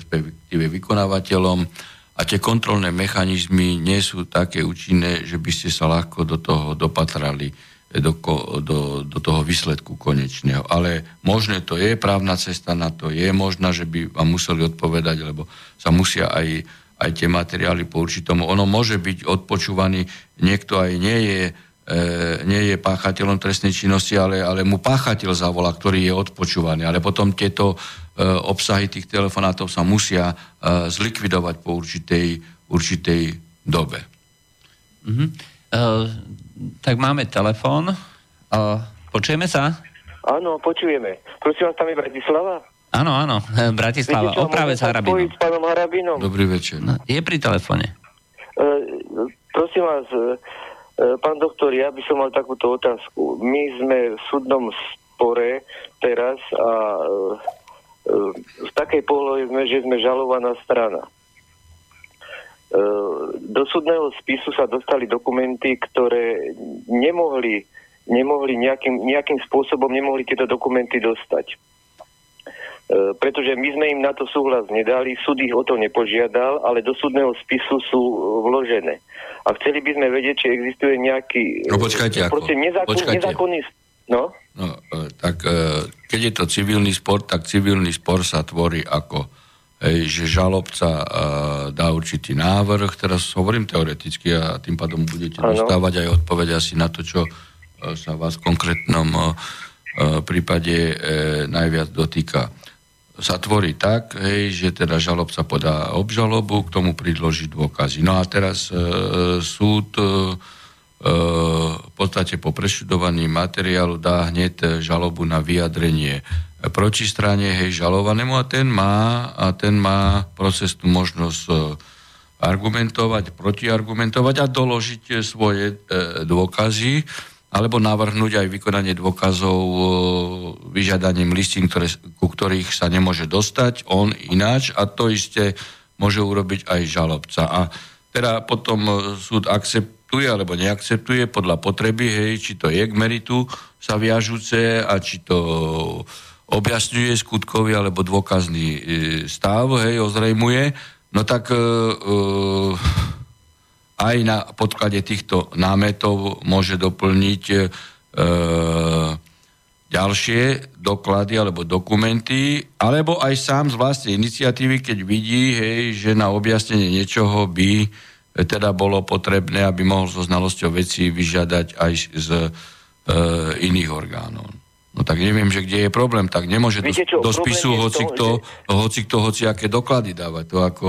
respektíve vykonávateľom a tie kontrolné mechanizmy nie sú také účinné, že by ste sa ľahko do toho dopatrali, do, do, do toho výsledku konečného. Ale možné to je, právna cesta na to je možná, že by vám museli odpovedať, lebo sa musia aj, aj tie materiály po určitom. Ono môže byť odpočúvaný, niekto aj nie je e, nie je páchateľom trestnej činnosti, ale, ale mu páchateľ zavolá, ktorý je odpočúvaný. Ale potom tieto e, obsahy tých telefonátov sa musia e, zlikvidovať po určitej, určitej dobe. Mm-hmm. E, tak máme telefón. E, počujeme sa? Áno, počujeme. Prosím vás, tam je Bratislava? Áno, áno, Bratislava. Viete, Opravec Harabinom. s pánom Harabinom? Dobrý večer. No, je pri telefóne. E, prosím vás, E, pán doktor, ja by som mal takúto otázku. My sme v súdnom spore teraz a e, v takej polohe sme, že sme žalovaná strana. Do súdneho spisu sa dostali dokumenty, ktoré nemohli, nemohli nejakým, nejakým spôsobom nemohli tieto dokumenty dostať. Pretože my sme im na to súhlas nedali, súd ich o to nepožiadal, ale do súdneho spisu sú vložené a chceli by sme vedieť, či existuje nejaký... No počkajte, ako? Nezákon, počkajte. nezákonný... No? no e, tak e, keď je to civilný spor, tak civilný spor sa tvorí ako že žalobca dá určitý návrh, teraz hovorím teoreticky a tým pádom budete ano. dostávať aj odpovede asi na to, čo uh, sa vás v konkrétnom uh, prípade uh, najviac dotýka sa tvorí tak, hej, že teda žalobca podá obžalobu, k tomu predloží dôkazy. No a teraz e, súd e, e, v podstate po prešudovaní materiálu dá hneď žalobu na vyjadrenie proti strane hej, žalovanému a ten má, a ten má procesnú možnosť e, argumentovať, protiargumentovať a doložiť svoje e, dôkazy alebo navrhnúť aj vykonanie dôkazov vyžiadaním listín, ktoré, ku ktorých sa nemôže dostať, on ináč a to isté môže urobiť aj žalobca. A teda potom súd akceptuje alebo neakceptuje podľa potreby, hej, či to je k meritu sa viažúce a či to objasňuje skutkový alebo dôkazný e, stav, hej, ozrejmuje, no tak e, e, aj na podklade týchto námetov môže doplniť e, ďalšie doklady alebo dokumenty, alebo aj sám z vlastnej iniciatívy, keď vidí, hej, že na objasnenie niečoho by e, teda bolo potrebné, aby mohol so znalosťou veci vyžiadať aj z e, iných orgánov. No tak neviem, že kde je problém, tak nemôže Viete čo, do, do spisu hoci kto, že... hoci kto, hoci aké doklady dávať. To ako,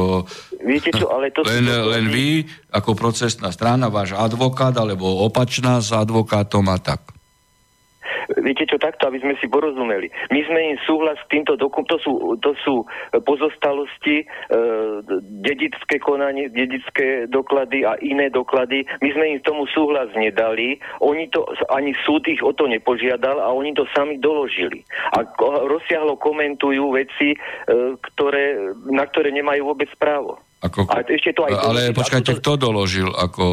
Viete čo, ale to len, len vy, ako procesná strana, váš advokát, alebo opačná s advokátom a tak. Viete čo, takto, aby sme si porozumeli. My sme im súhlas k týmto dokumentom, to sú, to sú pozostalosti, e, dedické konanie, dedické doklady a iné doklady. My sme im tomu súhlas nedali, oni to, ani súd ich o to nepožiadal a oni to sami doložili. A rozsiahlo komentujú veci, e, ktoré, na ktoré nemajú vôbec právo. Ako, a ešte to aj ale doložil, počkajte, to, kto doložil? Ako...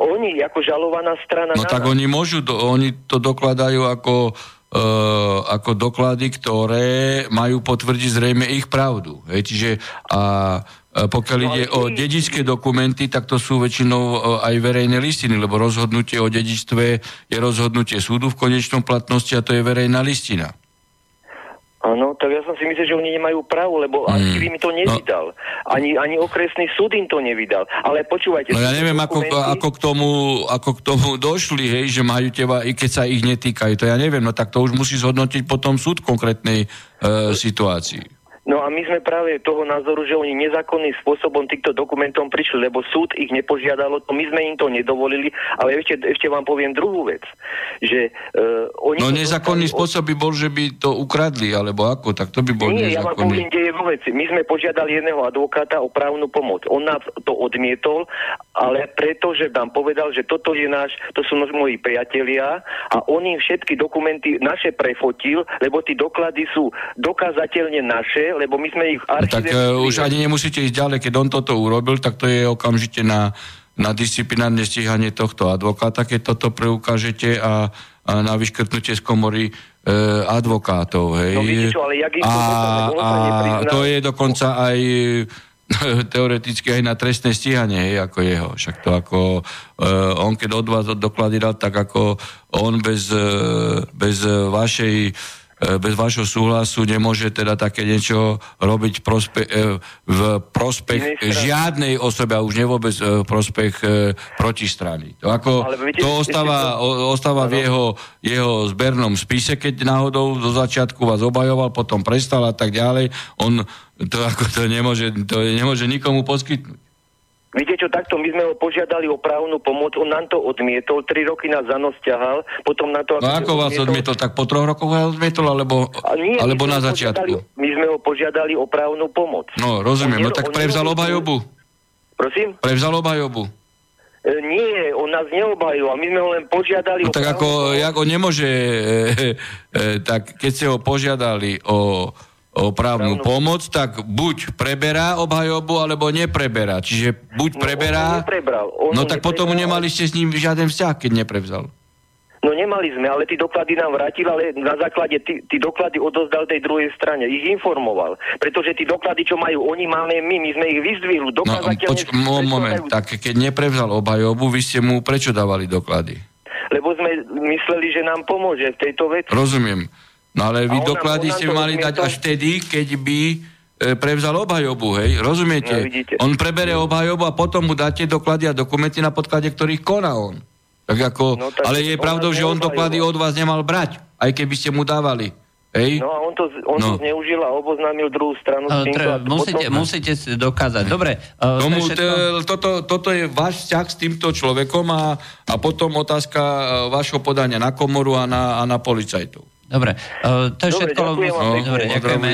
Oni, ako žalovaná strana. No tak nás. oni môžu, do, oni to dokladajú ako, uh, ako doklady, ktoré majú potvrdiť zrejme ich pravdu. Hej, čiže a pokiaľ no, ide o dedičské dokumenty, tak to sú väčšinou e, aj verejné listiny, lebo rozhodnutie o dedičstve je rozhodnutie súdu v konečnom platnosti a to je verejná listina. Áno, tak ja som si myslel, že oni nemajú právo, lebo mm. mi to no. nevydal. No. Ani, ani okresný súd im to nevydal. Ale počúvajte... No ja neviem, dokumenty... ako, ako, k tomu, ako k tomu došli, hej, že majú teba, i keď sa ich netýkajú. To ja neviem, no tak to už musí zhodnotiť potom súd konkrétnej e, situácii. No a my sme práve toho názoru, že oni nezákonným spôsobom týchto dokumentom prišli, lebo súd ich nepožiadalo, to my sme im to nedovolili, ale ešte, ešte vám poviem druhú vec, že uh, oni... No nezákonný spôsob by bol, že by to ukradli, alebo ako, tak to by bol Nie, nezákonný. ja vám poviem, kde je veci. My sme požiadali jedného advokáta o právnu pomoc. On nám to odmietol, ale preto, že nám povedal, že toto je náš, to sú moji priatelia a on im všetky dokumenty naše prefotil, lebo tie doklady sú dokázateľne naše, lebo my sme ich No, tak uh, už ani nemusíte ísť ďalej, keď on toto urobil, tak to je okamžite na, na disciplinárne stíhanie tohto advokáta, keď toto preukážete a, a na vyškrtnutie z komory e, advokátov. Hej. No čo, ale jak a, a to je dokonca aj teoreticky aj na trestné stíhanie, hej, ako jeho. Však to ako, uh, on keď od vás doklady dal, tak ako on bez, uh, bez vašej uh, bez vašho súhlasu nemôže teda také niečo robiť prospe, uh, v prospech žiadnej osobe a už ne vôbec uh, v prospech uh, protistrany. To, ako, viete, to ostáva, to- ostáva v jeho, jeho zbernom spise, keď náhodou zo začiatku vás obajoval, potom prestal a tak ďalej. On to, ako to, nemôže, to nemôže nikomu poskytnúť. Viete čo, takto my sme ho požiadali o právnu pomoc, on nám to odmietol, tri roky nás za nos ťahal, potom na to... No ako vás odmietol? Tak po troch rokoch vás odmietol, alebo, A nie, alebo na začiatku? My sme ho požiadali o právnu pomoc. No, rozumiem. No tak prevzal obhajobu. Prosím? Prevzal obhajobu. E, nie, on nás neobhajoval, my sme ho len požiadali No o tak ako, on nemôže, e, e, tak keď ste ho požiadali o, o právnu pomoc, tak buď preberá obhajobu, alebo nepreberá. Čiže buď No, preberá... on neprebral. On no tak potom neprebral. nemali ste s ním žiaden vzťah, keď neprevzal. No nemali sme, ale tí doklady nám vrátil, ale na základe tí, tí doklady odozdal tej druhej strane. Ich informoval. Pretože tí doklady, čo majú oni, máme my. My sme ich vyzdvihli. No, poč- mo- moment, tak keď neprevzal obhajobu, vy ste mu prečo dávali doklady? Lebo sme mysleli, že nám pomôže v tejto veci. Rozumiem. No ale vy doklady ste to mali dať až vtedy, keď by e, prevzal obhajobu, hej? Rozumiete? No, vidíte. on prebere obhajobu a potom mu dáte doklady a dokumenty, na podklade ktorých koná on. Tak ako, No, tak ale je pravdou, že on doklady od vás nemal brať, aj keby ste mu dávali. Hej? No a on to, on No. to zneužil a oboznámil druhú stranu Uh, týmto. tre- musíte, potom- musíte si dokázať. Dobre, uh, to Tomu, je všetko. t- toto, toto je váš vzťah s týmto človekom a, a potom otázka vášho podania na komoru a na, a na policajtov. Dobre, uh, to je Dobre, všetko. ďakujem vám pekne. Dobre, ďakujeme.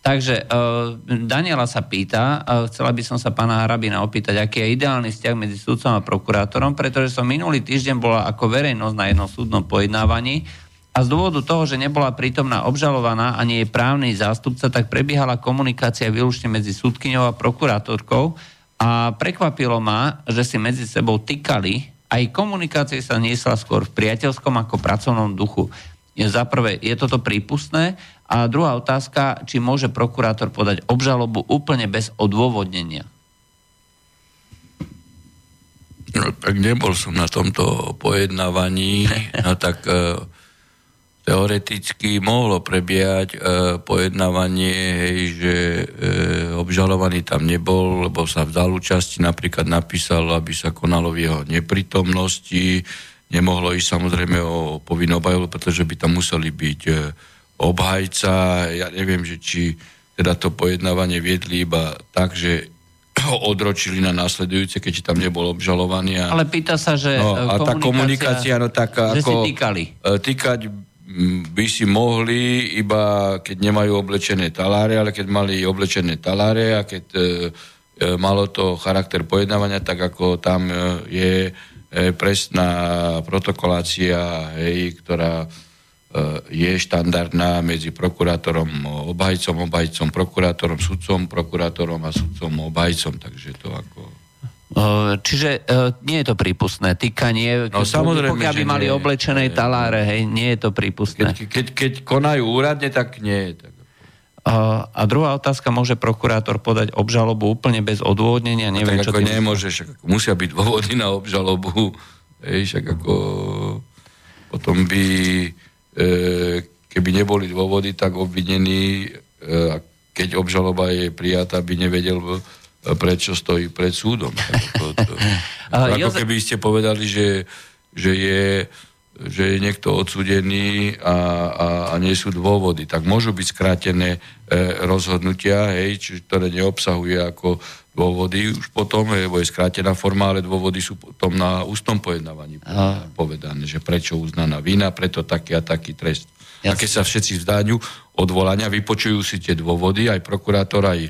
Takže uh, Daniela sa pýta, uh, chcela by som sa pána Harabina opýtať, aký je ideálny vzťah medzi sudcom a prokurátorom, pretože som minulý týždeň bola ako verejnosť na jednom súdnom pojednávaní a z dôvodu toho, že nebola prítomná obžalovaná ani jej právny zástupca, tak prebiehala komunikácia výlučne medzi súdkyňou a prokurátorkou a prekvapilo ma, že si medzi sebou tykali, aj komunikácia sa niesla skôr v priateľskom ako pracovnom duchu. Je za prvé, je toto prípustné? A druhá otázka, či môže prokurátor podať obžalobu úplne bez odôvodnenia. No, tak nebol som na tomto pojednávaní, no tak e, teoreticky mohlo prebiehať e, pojednávanie, hej, že e, obžalovaný tam nebol, lebo sa vzdal účasti, napríklad napísal, aby sa konalo v jeho neprítomnosti, nemohlo ísť samozrejme o povinnú obhajobu, pretože by tam museli byť e, obhajca, ja neviem, že či teda to pojednávanie viedli iba tak, že ho odročili na následujúce, keďže tam nebol obžalovaný. A, Ale pýta sa, že no, e, a tá komunikácia, no tak že ako... si týkali. e, Týkať by si mohli, iba keď nemajú oblečené taláre, ale keď mali oblečené taláre a keď e, e, malo to charakter pojednávania, tak ako tam e, je e, presná protokolácia, hej, ktorá je štandardná medzi prokurátorom, obhajcom, obhajcom, prokurátorom, sudcom, prokurátorom a sudcom, obhajcom, takže to ako... E, Čiže e, nie je to prípustné. Týkanie, No, samozrejme, pokiaľ by mali nie. oblečené taláre, hej, nie je to prípustné. Keď, keď, keď konajú úradne, tak nie. Tak... A, a druhá otázka, môže prokurátor podať obžalobu úplne bez odôvodnenia? Neviem, tak čo ako nemôže, však musia byť dôvody na obžalobu. Hej, však ako potom by, e, keby neboli dôvody, tak obvinený, e, keď obžaloba je prijatá, by nevedel, prečo stojí pred súdom. Ako, to, A ako Jozef- keby ste povedali, že, že je že je niekto odsudený a, a, a nie sú dôvody, tak môžu byť skrátené e, rozhodnutia, hej, či, ktoré neobsahuje ako dôvody už potom, lebo je skrátená forma, ale dôvody sú potom na ústnom pojednávaní povedané, že prečo uznaná vina, preto taký a taký trest. Jasne. A keď sa všetci vzdáňu odvolania, vypočujú si tie dôvody, aj prokurátor, aj,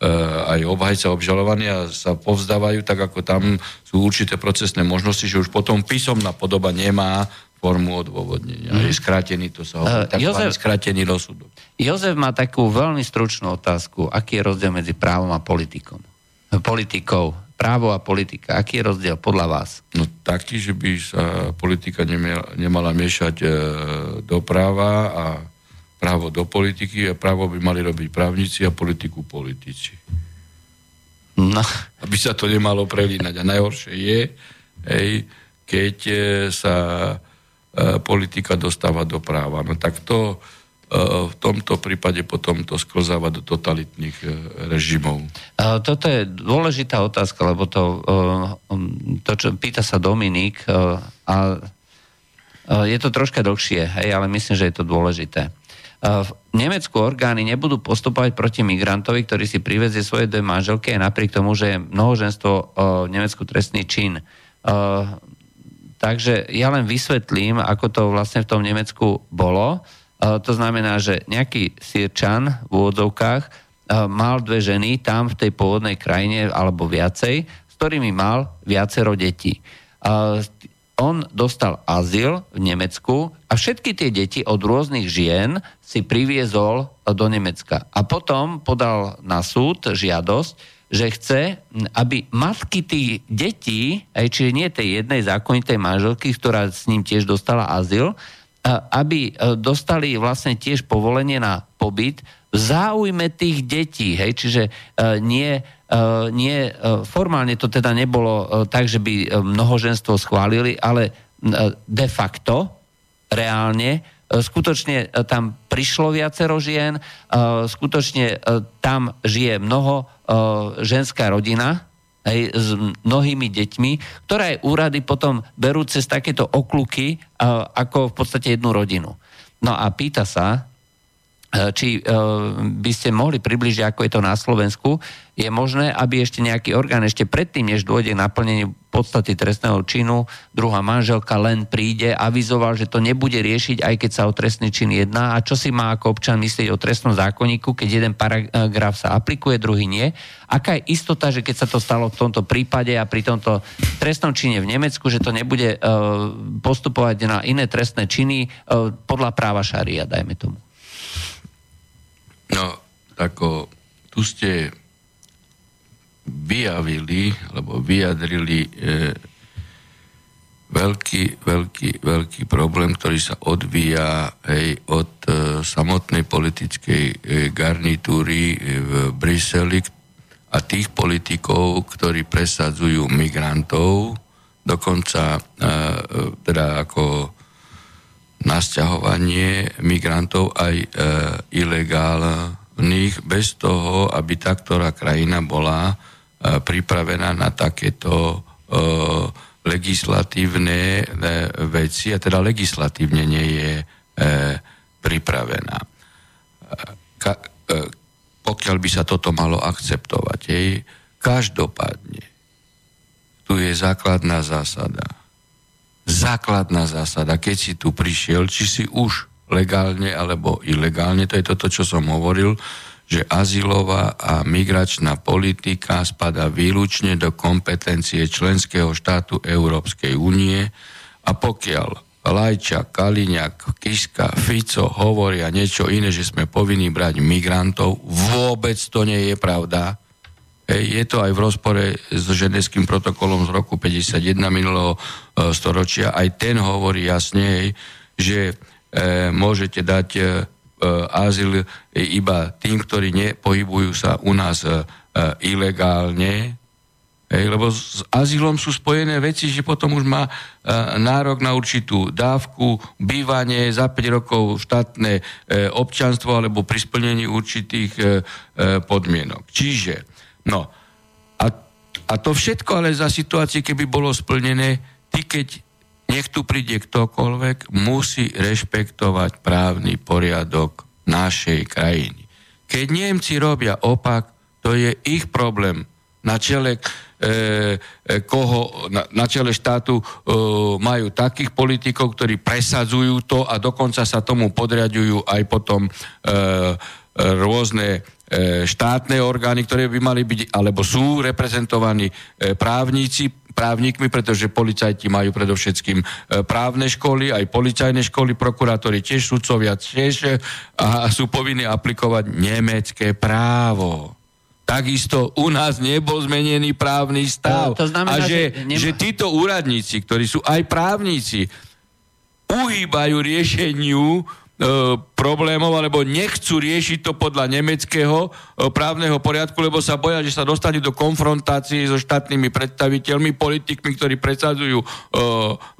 e, aj obhajca obžalovania sa povzdávajú, tak ako tam sú určité procesné možnosti, že už potom písomná podoba nemá formu odôvodnenia. Mm. Je skrátený, to sa hovorí, uh, Jozef, skrátený rozsudok. Jozef má takú veľmi stručnú otázku. Aký je rozdiel medzi právom a politikom? Politikou právo a politika. Aký je rozdiel podľa vás? No taký, že by sa politika nemala, nemala miešať e, do práva a právo do politiky a právo by mali robiť právnici a politiku politici. No. Aby sa to nemalo prelínať. A najhoršie je, hej, keď e, sa e, politika dostáva do práva. No tak to v tomto prípade potom to sklzáva do totalitných e, režimov. Toto je dôležitá otázka, lebo to, e, to čo pýta sa Dominik, a je to troška dlhšie, hej, ale myslím, že je to dôležité. V Nemecku orgány nebudú postupovať proti migrantovi, ktorý si privezie svoje dve manželky napriek tomu, že je mnohoženstvo v Nemecku trestný čin. Takže ja len vysvetlím, ako to vlastne v tom Nemecku bolo. To znamená, že nejaký sírčan v úvodzovkách mal dve ženy tam v tej pôvodnej krajine alebo viacej, s ktorými mal viacero detí. On dostal azyl v Nemecku a všetky tie deti od rôznych žien si priviezol do Nemecka. A potom podal na súd žiadosť, že chce, aby matky tých detí, aj čiže nie tej jednej zákonitej manželky, ktorá s ním tiež dostala azyl, aby e, dostali vlastne tiež povolenie na pobyt v záujme tých detí, hej, čiže e, nie, e, nie formálne to teda nebolo tak, že by mnohoženstvo schválili, ale de facto, reálne, skutočne tam prišlo viacero žien, skutočne tam žije mnoho ženská rodina, hej, s mnohými deťmi, ktoré úrady potom berú cez takéto okluky ako v podstate jednu rodinu. No a pýta sa, či e, by ste mohli približiť, ako je to na Slovensku, je možné, aby ešte nejaký orgán ešte predtým, než dôjde k naplneniu podstaty trestného činu, druhá manželka len príde, avizoval, že to nebude riešiť, aj keď sa o trestný čin jedná a čo si má ako občan myslieť o trestnom zákonníku, keď jeden paragraf sa aplikuje, druhý nie. Aká je istota, že keď sa to stalo v tomto prípade a pri tomto trestnom čine v Nemecku, že to nebude uh, postupovať na iné trestné činy podľa práva šaria, dajme tomu. No, ako tu ste vyjavili, alebo vyjadrili e, veľký, veľký, veľký problém, ktorý sa odvíja aj od e, samotnej politickej e, garnitúry e, v Bruseli a tých politikov, ktorí presadzujú migrantov, dokonca e, teda ako nasťahovanie migrantov aj e, ilegálnych, bez toho, aby tá ktorá krajina bola pripravená na takéto legislatívne e, veci, a teda legislatívne nie je e, pripravená. Ka, e, pokiaľ by sa toto malo akceptovať, jej, každopádne, tu je základná zásada. Základná zásada, keď si tu prišiel, či si už legálne alebo ilegálne, to je toto, čo som hovoril, že azylová a migračná politika spada výlučne do kompetencie členského štátu Európskej únie a pokiaľ Lajča, Kaliňák, Kiska, Fico hovoria niečo iné, že sme povinní brať migrantov, vôbec to nie je pravda. Je to aj v rozpore s ženevským protokolom z roku 51 minulého e, storočia. Aj ten hovorí jasne, že e, môžete dať e, E, azyl iba tým, ktorí nepohybujú sa u nás e, ilegálne, lebo s azylom sú spojené veci, že potom už má e, nárok na určitú dávku, bývanie, za 5 rokov štátne e, občanstvo alebo pri splnení určitých e, e, podmienok. Čiže, no, a, a to všetko ale za situácie, keby bolo splnené, ty keď nech tu príde ktokoľvek, musí rešpektovať právny poriadok našej krajiny. Keď Nemci robia opak, to je ich problém. Na čele, e, e, koho, na, na čele štátu e, majú takých politikov, ktorí presadzujú to a dokonca sa tomu podriadujú aj potom e, rôzne e, štátne orgány, ktoré by mali byť, alebo sú reprezentovaní e, právnici, právnikmi, pretože policajti majú predovšetkým e, právne školy, aj policajné školy, prokurátori tiež, sudcovia tiež e, a sú povinní aplikovať nemecké právo. Takisto u nás nebol zmenený právny stav. To, to znamená, a že, že, nema... že títo úradníci, ktorí sú aj právnici, uhýbajú riešeniu E, problémov, alebo nechcú riešiť to podľa nemeckého e, právneho poriadku, lebo sa boja, že sa dostane do konfrontácie so štátnymi predstaviteľmi, politikmi, ktorí presadzujú e,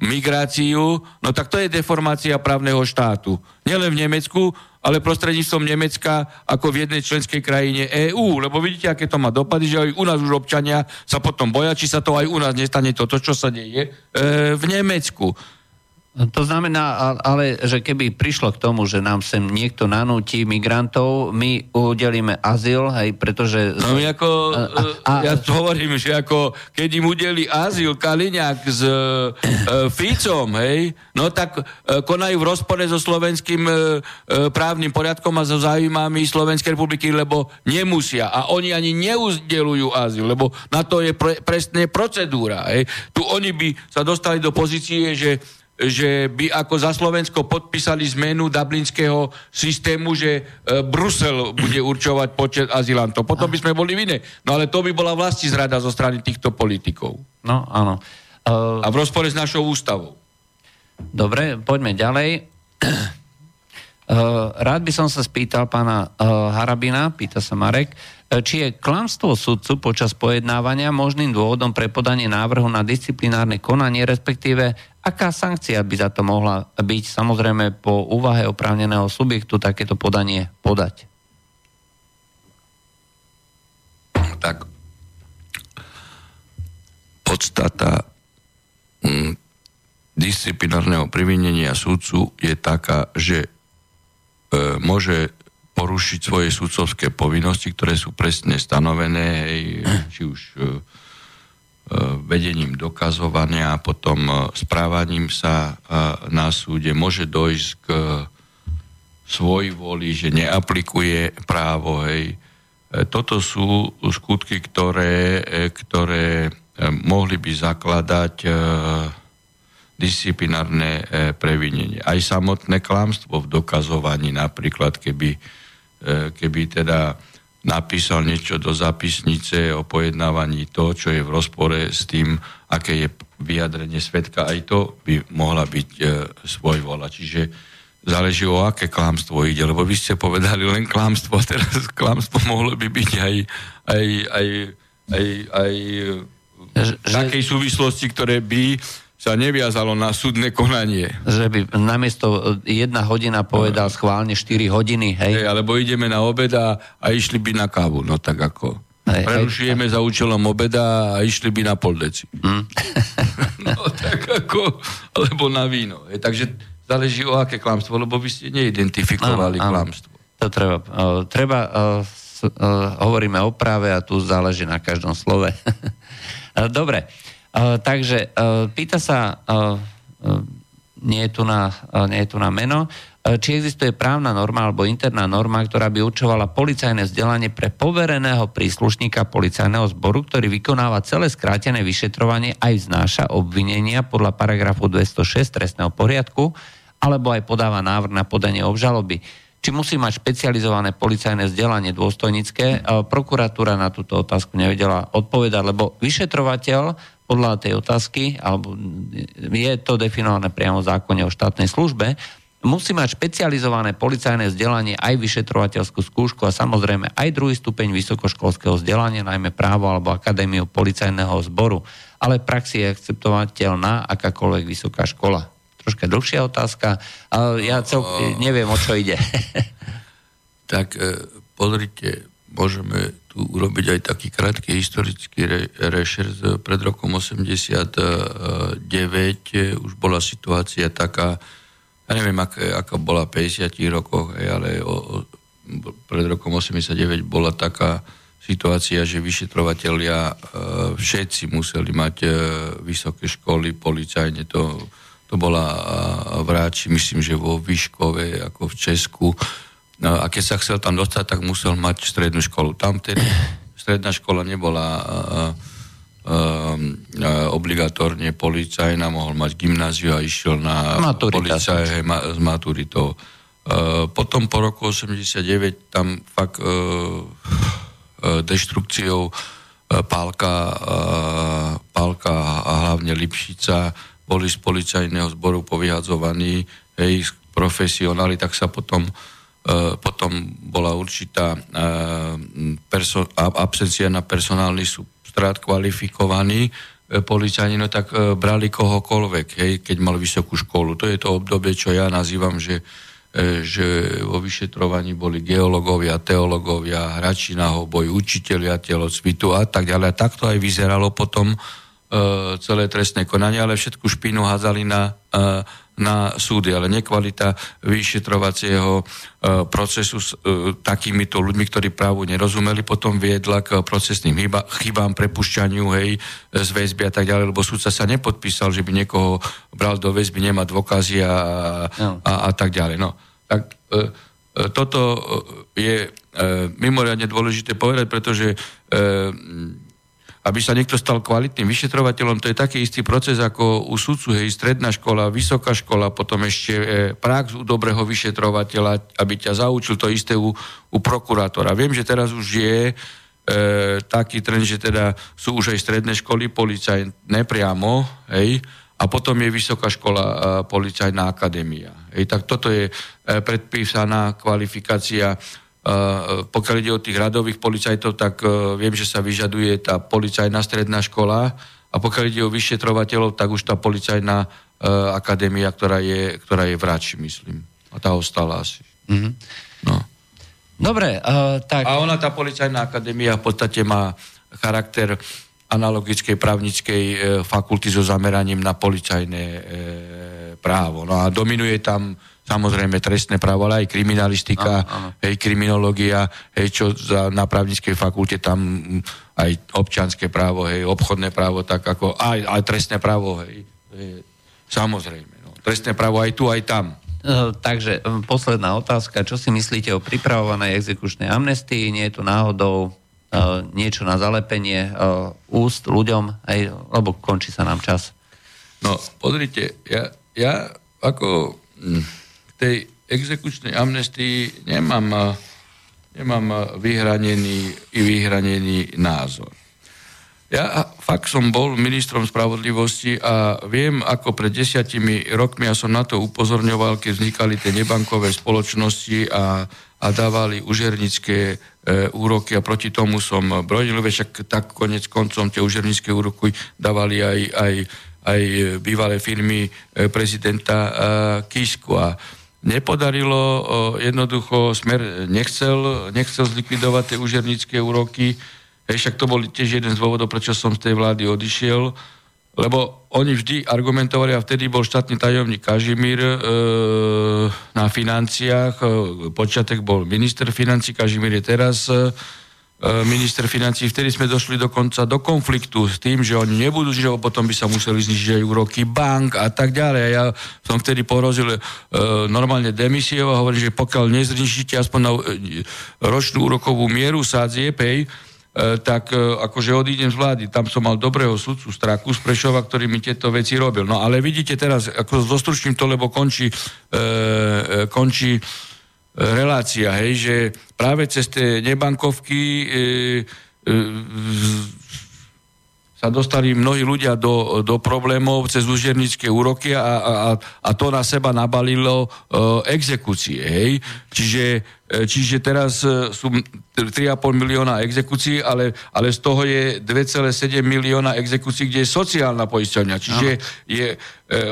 migráciu. No tak to je deformácia právneho štátu. Nielen v Nemecku, ale prostredníctvom Nemecka ako v jednej členskej krajine EÚ. Lebo vidíte, aké to má dopady, že aj u nás už občania sa potom boja, či sa to aj u nás nestane toto, čo sa deje e, v Nemecku. To znamená, ale že keby prišlo k tomu, že nám sem niekto nanúti migrantov, my udelíme azyl, hej, pretože... No ako, a, a, ja hovorím, že ako keď im udeli azyl Kaliňák s e, Ficom, hej, no tak e, konajú v rozpore so slovenským e, e, právnym poriadkom a so záujmami Slovenskej republiky, lebo nemusia. A oni ani neuzdelujú azyl, lebo na to je pre, presne procedúra. Hej. Tu oni by sa dostali do pozície, že že by ako za Slovensko podpísali zmenu dublinského systému, že e, Brusel bude určovať počet azylantov. Potom by sme boli v iné. No ale to by bola vlasti zrada zo strany týchto politikov. No, áno. Uh... A v rozpore s našou ústavou. Dobre, poďme ďalej. Uh, rád by som sa spýtal pána uh, Harabina, pýta sa Marek, uh, či je klamstvo sudcu počas pojednávania možným dôvodom pre podanie návrhu na disciplinárne konanie, respektíve aká sankcia by za to mohla byť, samozrejme po úvahe oprávneného subjektu takéto podanie podať? Tak podstata hm, disciplinárneho privinenia súdcu je taká, že E, môže porušiť svoje sudcovské povinnosti, ktoré sú presne stanovené, hej, či už e, e, vedením dokazovania a potom správaním sa na súde môže dojsť k svoj voli, že neaplikuje právo. Hej. Toto sú skutky, ktoré, ktoré mohli by zakladať disciplinárne e, previnenie. Aj samotné klamstvo v dokazovaní, napríklad keby, e, keby teda napísal niečo do zapisnice o pojednávaní to, čo je v rozpore s tým, aké je vyjadrenie svetka, aj to by mohla byť e, vola. Čiže záleží o aké klamstvo ide, lebo vy ste povedali len klamstvo, a teraz klamstvo mohlo by byť aj, aj, aj, aj, aj v takej súvislosti, ktoré by sa neviazalo na súdne konanie. Že by namiesto jedna hodina povedal schválne 4 hodiny, hej? hej alebo ideme na obed a, a išli by na kávu, no tak ako. Hej, Prerušujeme hej. za účelom obeda a išli by na pol deci. Mm. no tak ako, alebo na víno. Hej, takže záleží o aké klamstvo, lebo vy ste neidentifikovali áno, klamstvo. To treba. Uh, treba, uh, hovoríme o práve a tu záleží na každom slove. Dobre. Uh, takže uh, pýta sa, uh, nie, je tu na, nie je tu na meno, či existuje právna norma alebo interná norma, ktorá by určovala policajné vzdelanie pre povereného príslušníka policajného zboru, ktorý vykonáva celé skrátené vyšetrovanie aj vznáša obvinenia podľa paragrafu 206 trestného poriadku, alebo aj podáva návrh na podanie obžaloby či musí mať špecializované policajné vzdelanie dôstojnícke. Prokuratúra na túto otázku nevedela odpovedať, lebo vyšetrovateľ podľa tej otázky, alebo je to definované priamo v zákone o štátnej službe, musí mať špecializované policajné vzdelanie aj vyšetrovateľskú skúšku a samozrejme aj druhý stupeň vysokoškolského vzdelania, najmä právo alebo akadémiu policajného zboru. Ale v praxi je akceptovateľná akákoľvek vysoká škola. Troška dlhšia otázka, ale ja cel... neviem, o čo ide. tak e, pozrite, môžeme tu urobiť aj taký krátky historický re, rešer. Pred rokom 89 už bola situácia taká, ja neviem, aká, aká bola v 50 rokoch, ale o, pred rokom 89 bola taká situácia, že vyšetrovateľia e, všetci museli mať e, vysoké školy, policajne, to, to bola v Ráči, myslím, že vo Výškove, ako v Česku, a keď sa chcel tam dostať, tak musel mať strednú školu. Tam tedy stredná škola nebola uh, uh, obligatórne policajná, mohol mať gymnáziu a išiel na policaj ma, s maturitou. Uh, potom po roku 89 tam fakt uh, uh, deštrukciou uh, Pálka, uh, Pálka a hlavne Lipšica boli z policajného zboru povyhadzovaní, hej, profesionáli, tak sa potom uh, E, potom bola určitá e, perso- absencia na personálny substrát kvalifikovaný e, policajni, no tak brali kohokoľvek, hej, keď mal vysokú školu. To je to obdobie, čo ja nazývam, že, že vo vyšetrovaní boli geológovia, teológovia, hrači na hoboj, učiteľia telocvitu a tak ďalej. A takto aj vyzeralo potom celé trestné konanie, ale všetku špínu hádzali na na súdy, ale nekvalita vyšetrovacieho e, procesu s e, takýmito ľuďmi, ktorí právu nerozumeli, potom viedla k procesným chyba, chybám, prepušťaniu, hej, z väzby a tak ďalej, lebo súdca sa nepodpísal, že by niekoho bral do väzby, nemá dôkazy a, no. a, a tak ďalej. No, tak e, e toto je e, mimoriadne dôležité povedať, pretože e, aby sa niekto stal kvalitným vyšetrovateľom, to je taký istý proces ako u sudcu, hej, stredná škola, vysoká škola, potom ešte e, prax u dobrého vyšetrovateľa, aby ťa zaučil to isté u, u prokurátora. Viem, že teraz už je e, taký trend, že teda sú už aj stredné školy policajné priamo, hej, a potom je vysoká škola e, policajná akadémia. Hej, tak toto je e, predpísaná kvalifikácia pokiaľ ide o tých radových policajtov, tak e, viem, že sa vyžaduje tá policajná stredná škola a pokiaľ ide o vyšetrovateľov, tak už tá policajná e, akadémia, ktorá je, ktorá je v myslím. A tá ostala asi. Mm-hmm. No. Dobre, uh, tak... A ona, tá policajná akadémia v podstate má charakter analogickej právnickej e, fakulty so zameraním na policajné e, právo. No a dominuje tam samozrejme trestné právo, ale aj kriminalistika, áno, áno. hej, kriminológia, hej, čo za, na právnickej fakulte tam aj občanské právo, hej, obchodné právo, tak ako aj, aj trestné právo, hej, hej samozrejme. No. Trestné právo aj tu, aj tam. Uh, takže um, posledná otázka. Čo si myslíte o pripravovanej exekučnej amnestii? Nie je to náhodou uh, niečo na zalepenie uh, úst ľuďom, aj, lebo končí sa nám čas. No, pozrite, ja, ja ako... Hm, tej exekučnej amnestii nemám, nemám vyhranený i vyhranený názor. Ja fakt som bol ministrom spravodlivosti a viem, ako pred desiatimi rokmi, ja som na to upozorňoval, keď vznikali tie nebankové spoločnosti a, a dávali užernické e, úroky a proti tomu som brodil, však tak konec koncom tie užernické úroky dávali aj, aj, aj bývalé firmy prezidenta e, Kisku a nepodarilo, jednoducho Smer nechcel, nechcel zlikvidovať tie užernické úroky, Hej, však to bol tiež jeden z dôvodov, prečo som z tej vlády odišiel, lebo oni vždy argumentovali, a vtedy bol štátny tajomník Kažimír e, na financiách, e, počiatek bol minister financí, Kažimír je teraz e, minister financí, vtedy sme došli dokonca do konfliktu s tým, že oni nebudú, že potom by sa museli znižiť aj úroky bank a tak ďalej. A ja som vtedy porozil e, normálne demisiou a hovorím, že pokiaľ neznižíte aspoň na e, ročnú úrokovú mieru sádzie, pej, e, tak e, akože odídem z vlády. Tam som mal dobrého sudcu Straku z Prešova, ktorý mi tieto veci robil. No ale vidíte teraz, ako zostručním to, lebo končí, e, e, končí relácia, hej, že práve cez tie nebankovky e, e, sa dostali mnohí ľudia do, do problémov cez užernické úroky a, a, a to na seba nabalilo e, exekúcie. Hej? Čiže čiže teraz e, sú 3,5 milióna exekúcií, ale, ale z toho je 2,7 milióna exekúcií, kde je sociálna poisťovňa. Čiže no. je e,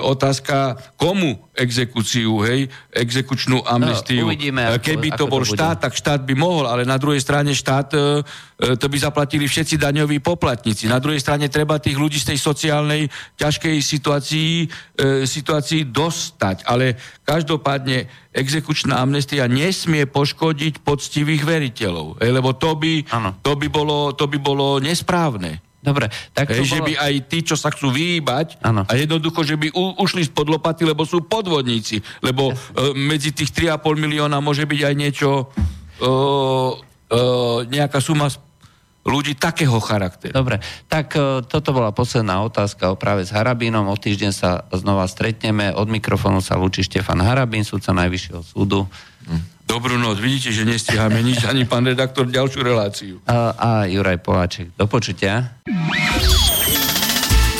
otázka, komu exekúciu, hej, exekučnú amnestiu. No, uvidíme, ako, Keby to bol to štát, tak štát by mohol, ale na druhej strane štát, e, e, to by zaplatili všetci daňoví poplatníci. Na druhej strane treba tých ľudí z tej sociálnej ťažkej situácii, e, situácii dostať. Ale každopádne exekučná amnestia nesmie poškodiť poctivých veriteľov, hej, lebo to by, to by, bolo, to by bolo nesprávne. Dobre, tak to Hej, bolo... Že by aj tí, čo sa chcú vyhýbať, ano. a jednoducho, že by u, ušli spod lopaty, lebo sú podvodníci. Lebo e, medzi tých 3,5 milióna môže byť aj niečo, e, e, nejaká suma ľudí takého charakteru. Dobre, tak e, toto bola posledná otázka o práve s Harabínom. O týždeň sa znova stretneme. Od mikrofónu sa lúči Štefan Harabín, súdca Najvyššieho súdu. Dobrú noc. Vidíte, že nestíhame nič, ani pán redaktor ďalšiu reláciu. A, a Juraj Poláček. Do počutia.